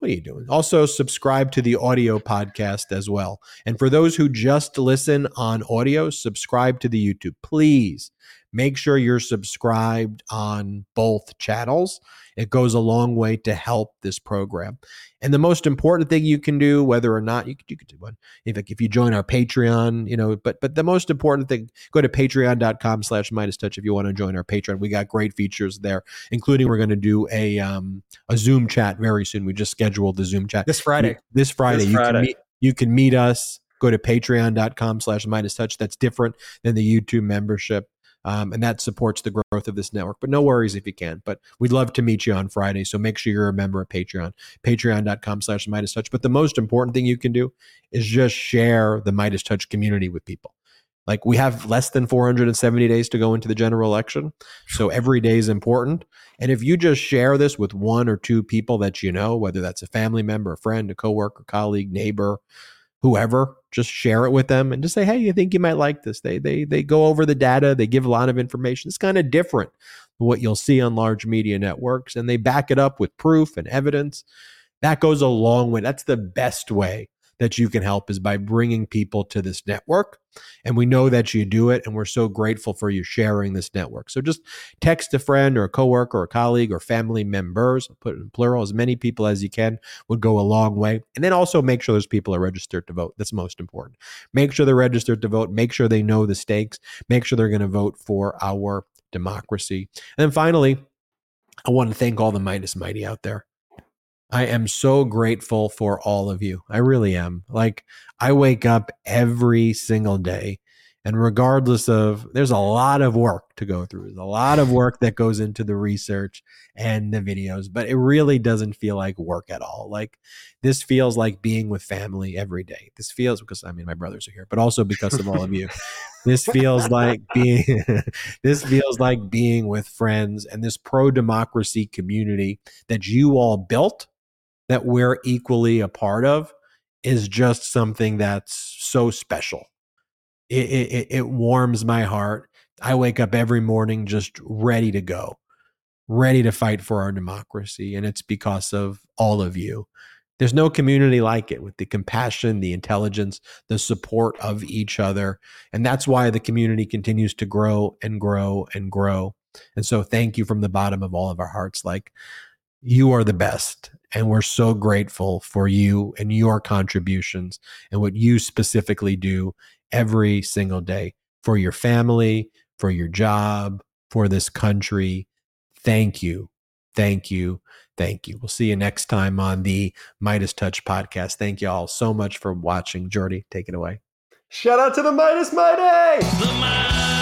What are you doing? Also, subscribe to the audio podcast as well. And for those who just listen on audio, subscribe to the YouTube. Please make sure you're subscribed on both channels. It goes a long way to help this program. And the most important thing you can do, whether or not you could, you could do one, if, if you join our Patreon, you know, but but the most important thing, go to patreon.com slash Meidas Touch if you want to join our Patreon. We got great features there, including we're going to do a um a Zoom chat very soon. We just scheduled the Zoom chat this Friday. This Friday. This Friday. You can meet you can meet us go to patreon.com slash Meidas touch that's different than the youtube membership um, and that supports the growth of this network. But no worries if you can. But we'd love to meet you on Friday. So make sure you're a member of Patreon, patreon.com slash Meidas Touch. But the most important thing you can do is just share the Meidas Touch community with people. Like we have less than 470 days to go into the general election. So every day is important. And if you just share this with one or two people that you know, whether that's a family member, a friend, a coworker, colleague, neighbor, whoever just share it with them and just say hey you think you might like this? They they they go over the data they give a lot of information. It's kind of different than what you'll see on large media networks and they back it up with proof and evidence. That goes a long way. That's the best way that you can help is by bringing people to this network. And we know that you do it. And we're so grateful for you sharing this network. So just text a friend or a coworker or a colleague or family members, put it in plural, as many people as you can would go a long way. And then also make sure those people are registered to vote. That's most important. Make sure they're registered to vote. Make sure they know the stakes. Make sure they're going to vote for our democracy. And then finally, I want to thank all the Meidas Mighty out there. I am so grateful for all of you. I really am. Like, I wake up every single day, and regardless of, there's a lot of work to go through. There's a lot of work that goes into the research and the videos, but it really doesn't feel like work at all. Like, this feels like being with family every day. This feels because, I mean, my brothers are here, but also because of all of you. This feels like being, this feels like being with friends and this pro democracy community that you all built that we're equally a part of is just something that's so special. it, it, it warms my heart. I wake up every morning just ready to go, ready to fight for our democracy. And it's because of all of you. There's no community like it with the compassion, the intelligence, the support of each other. And that's why the community continues to grow and grow and grow. And so thank you from the bottom of all of our hearts. Like, you are the best. And we're so grateful for you and your contributions and what you specifically do every single day for your family, for your job, for this country. Thank you. Thank you. Thank you. We'll see you next time on the Meidas Touch podcast. Thank you all so much for watching. Jordy, take it away. Shout out to the Meidas Mighty! The Meidas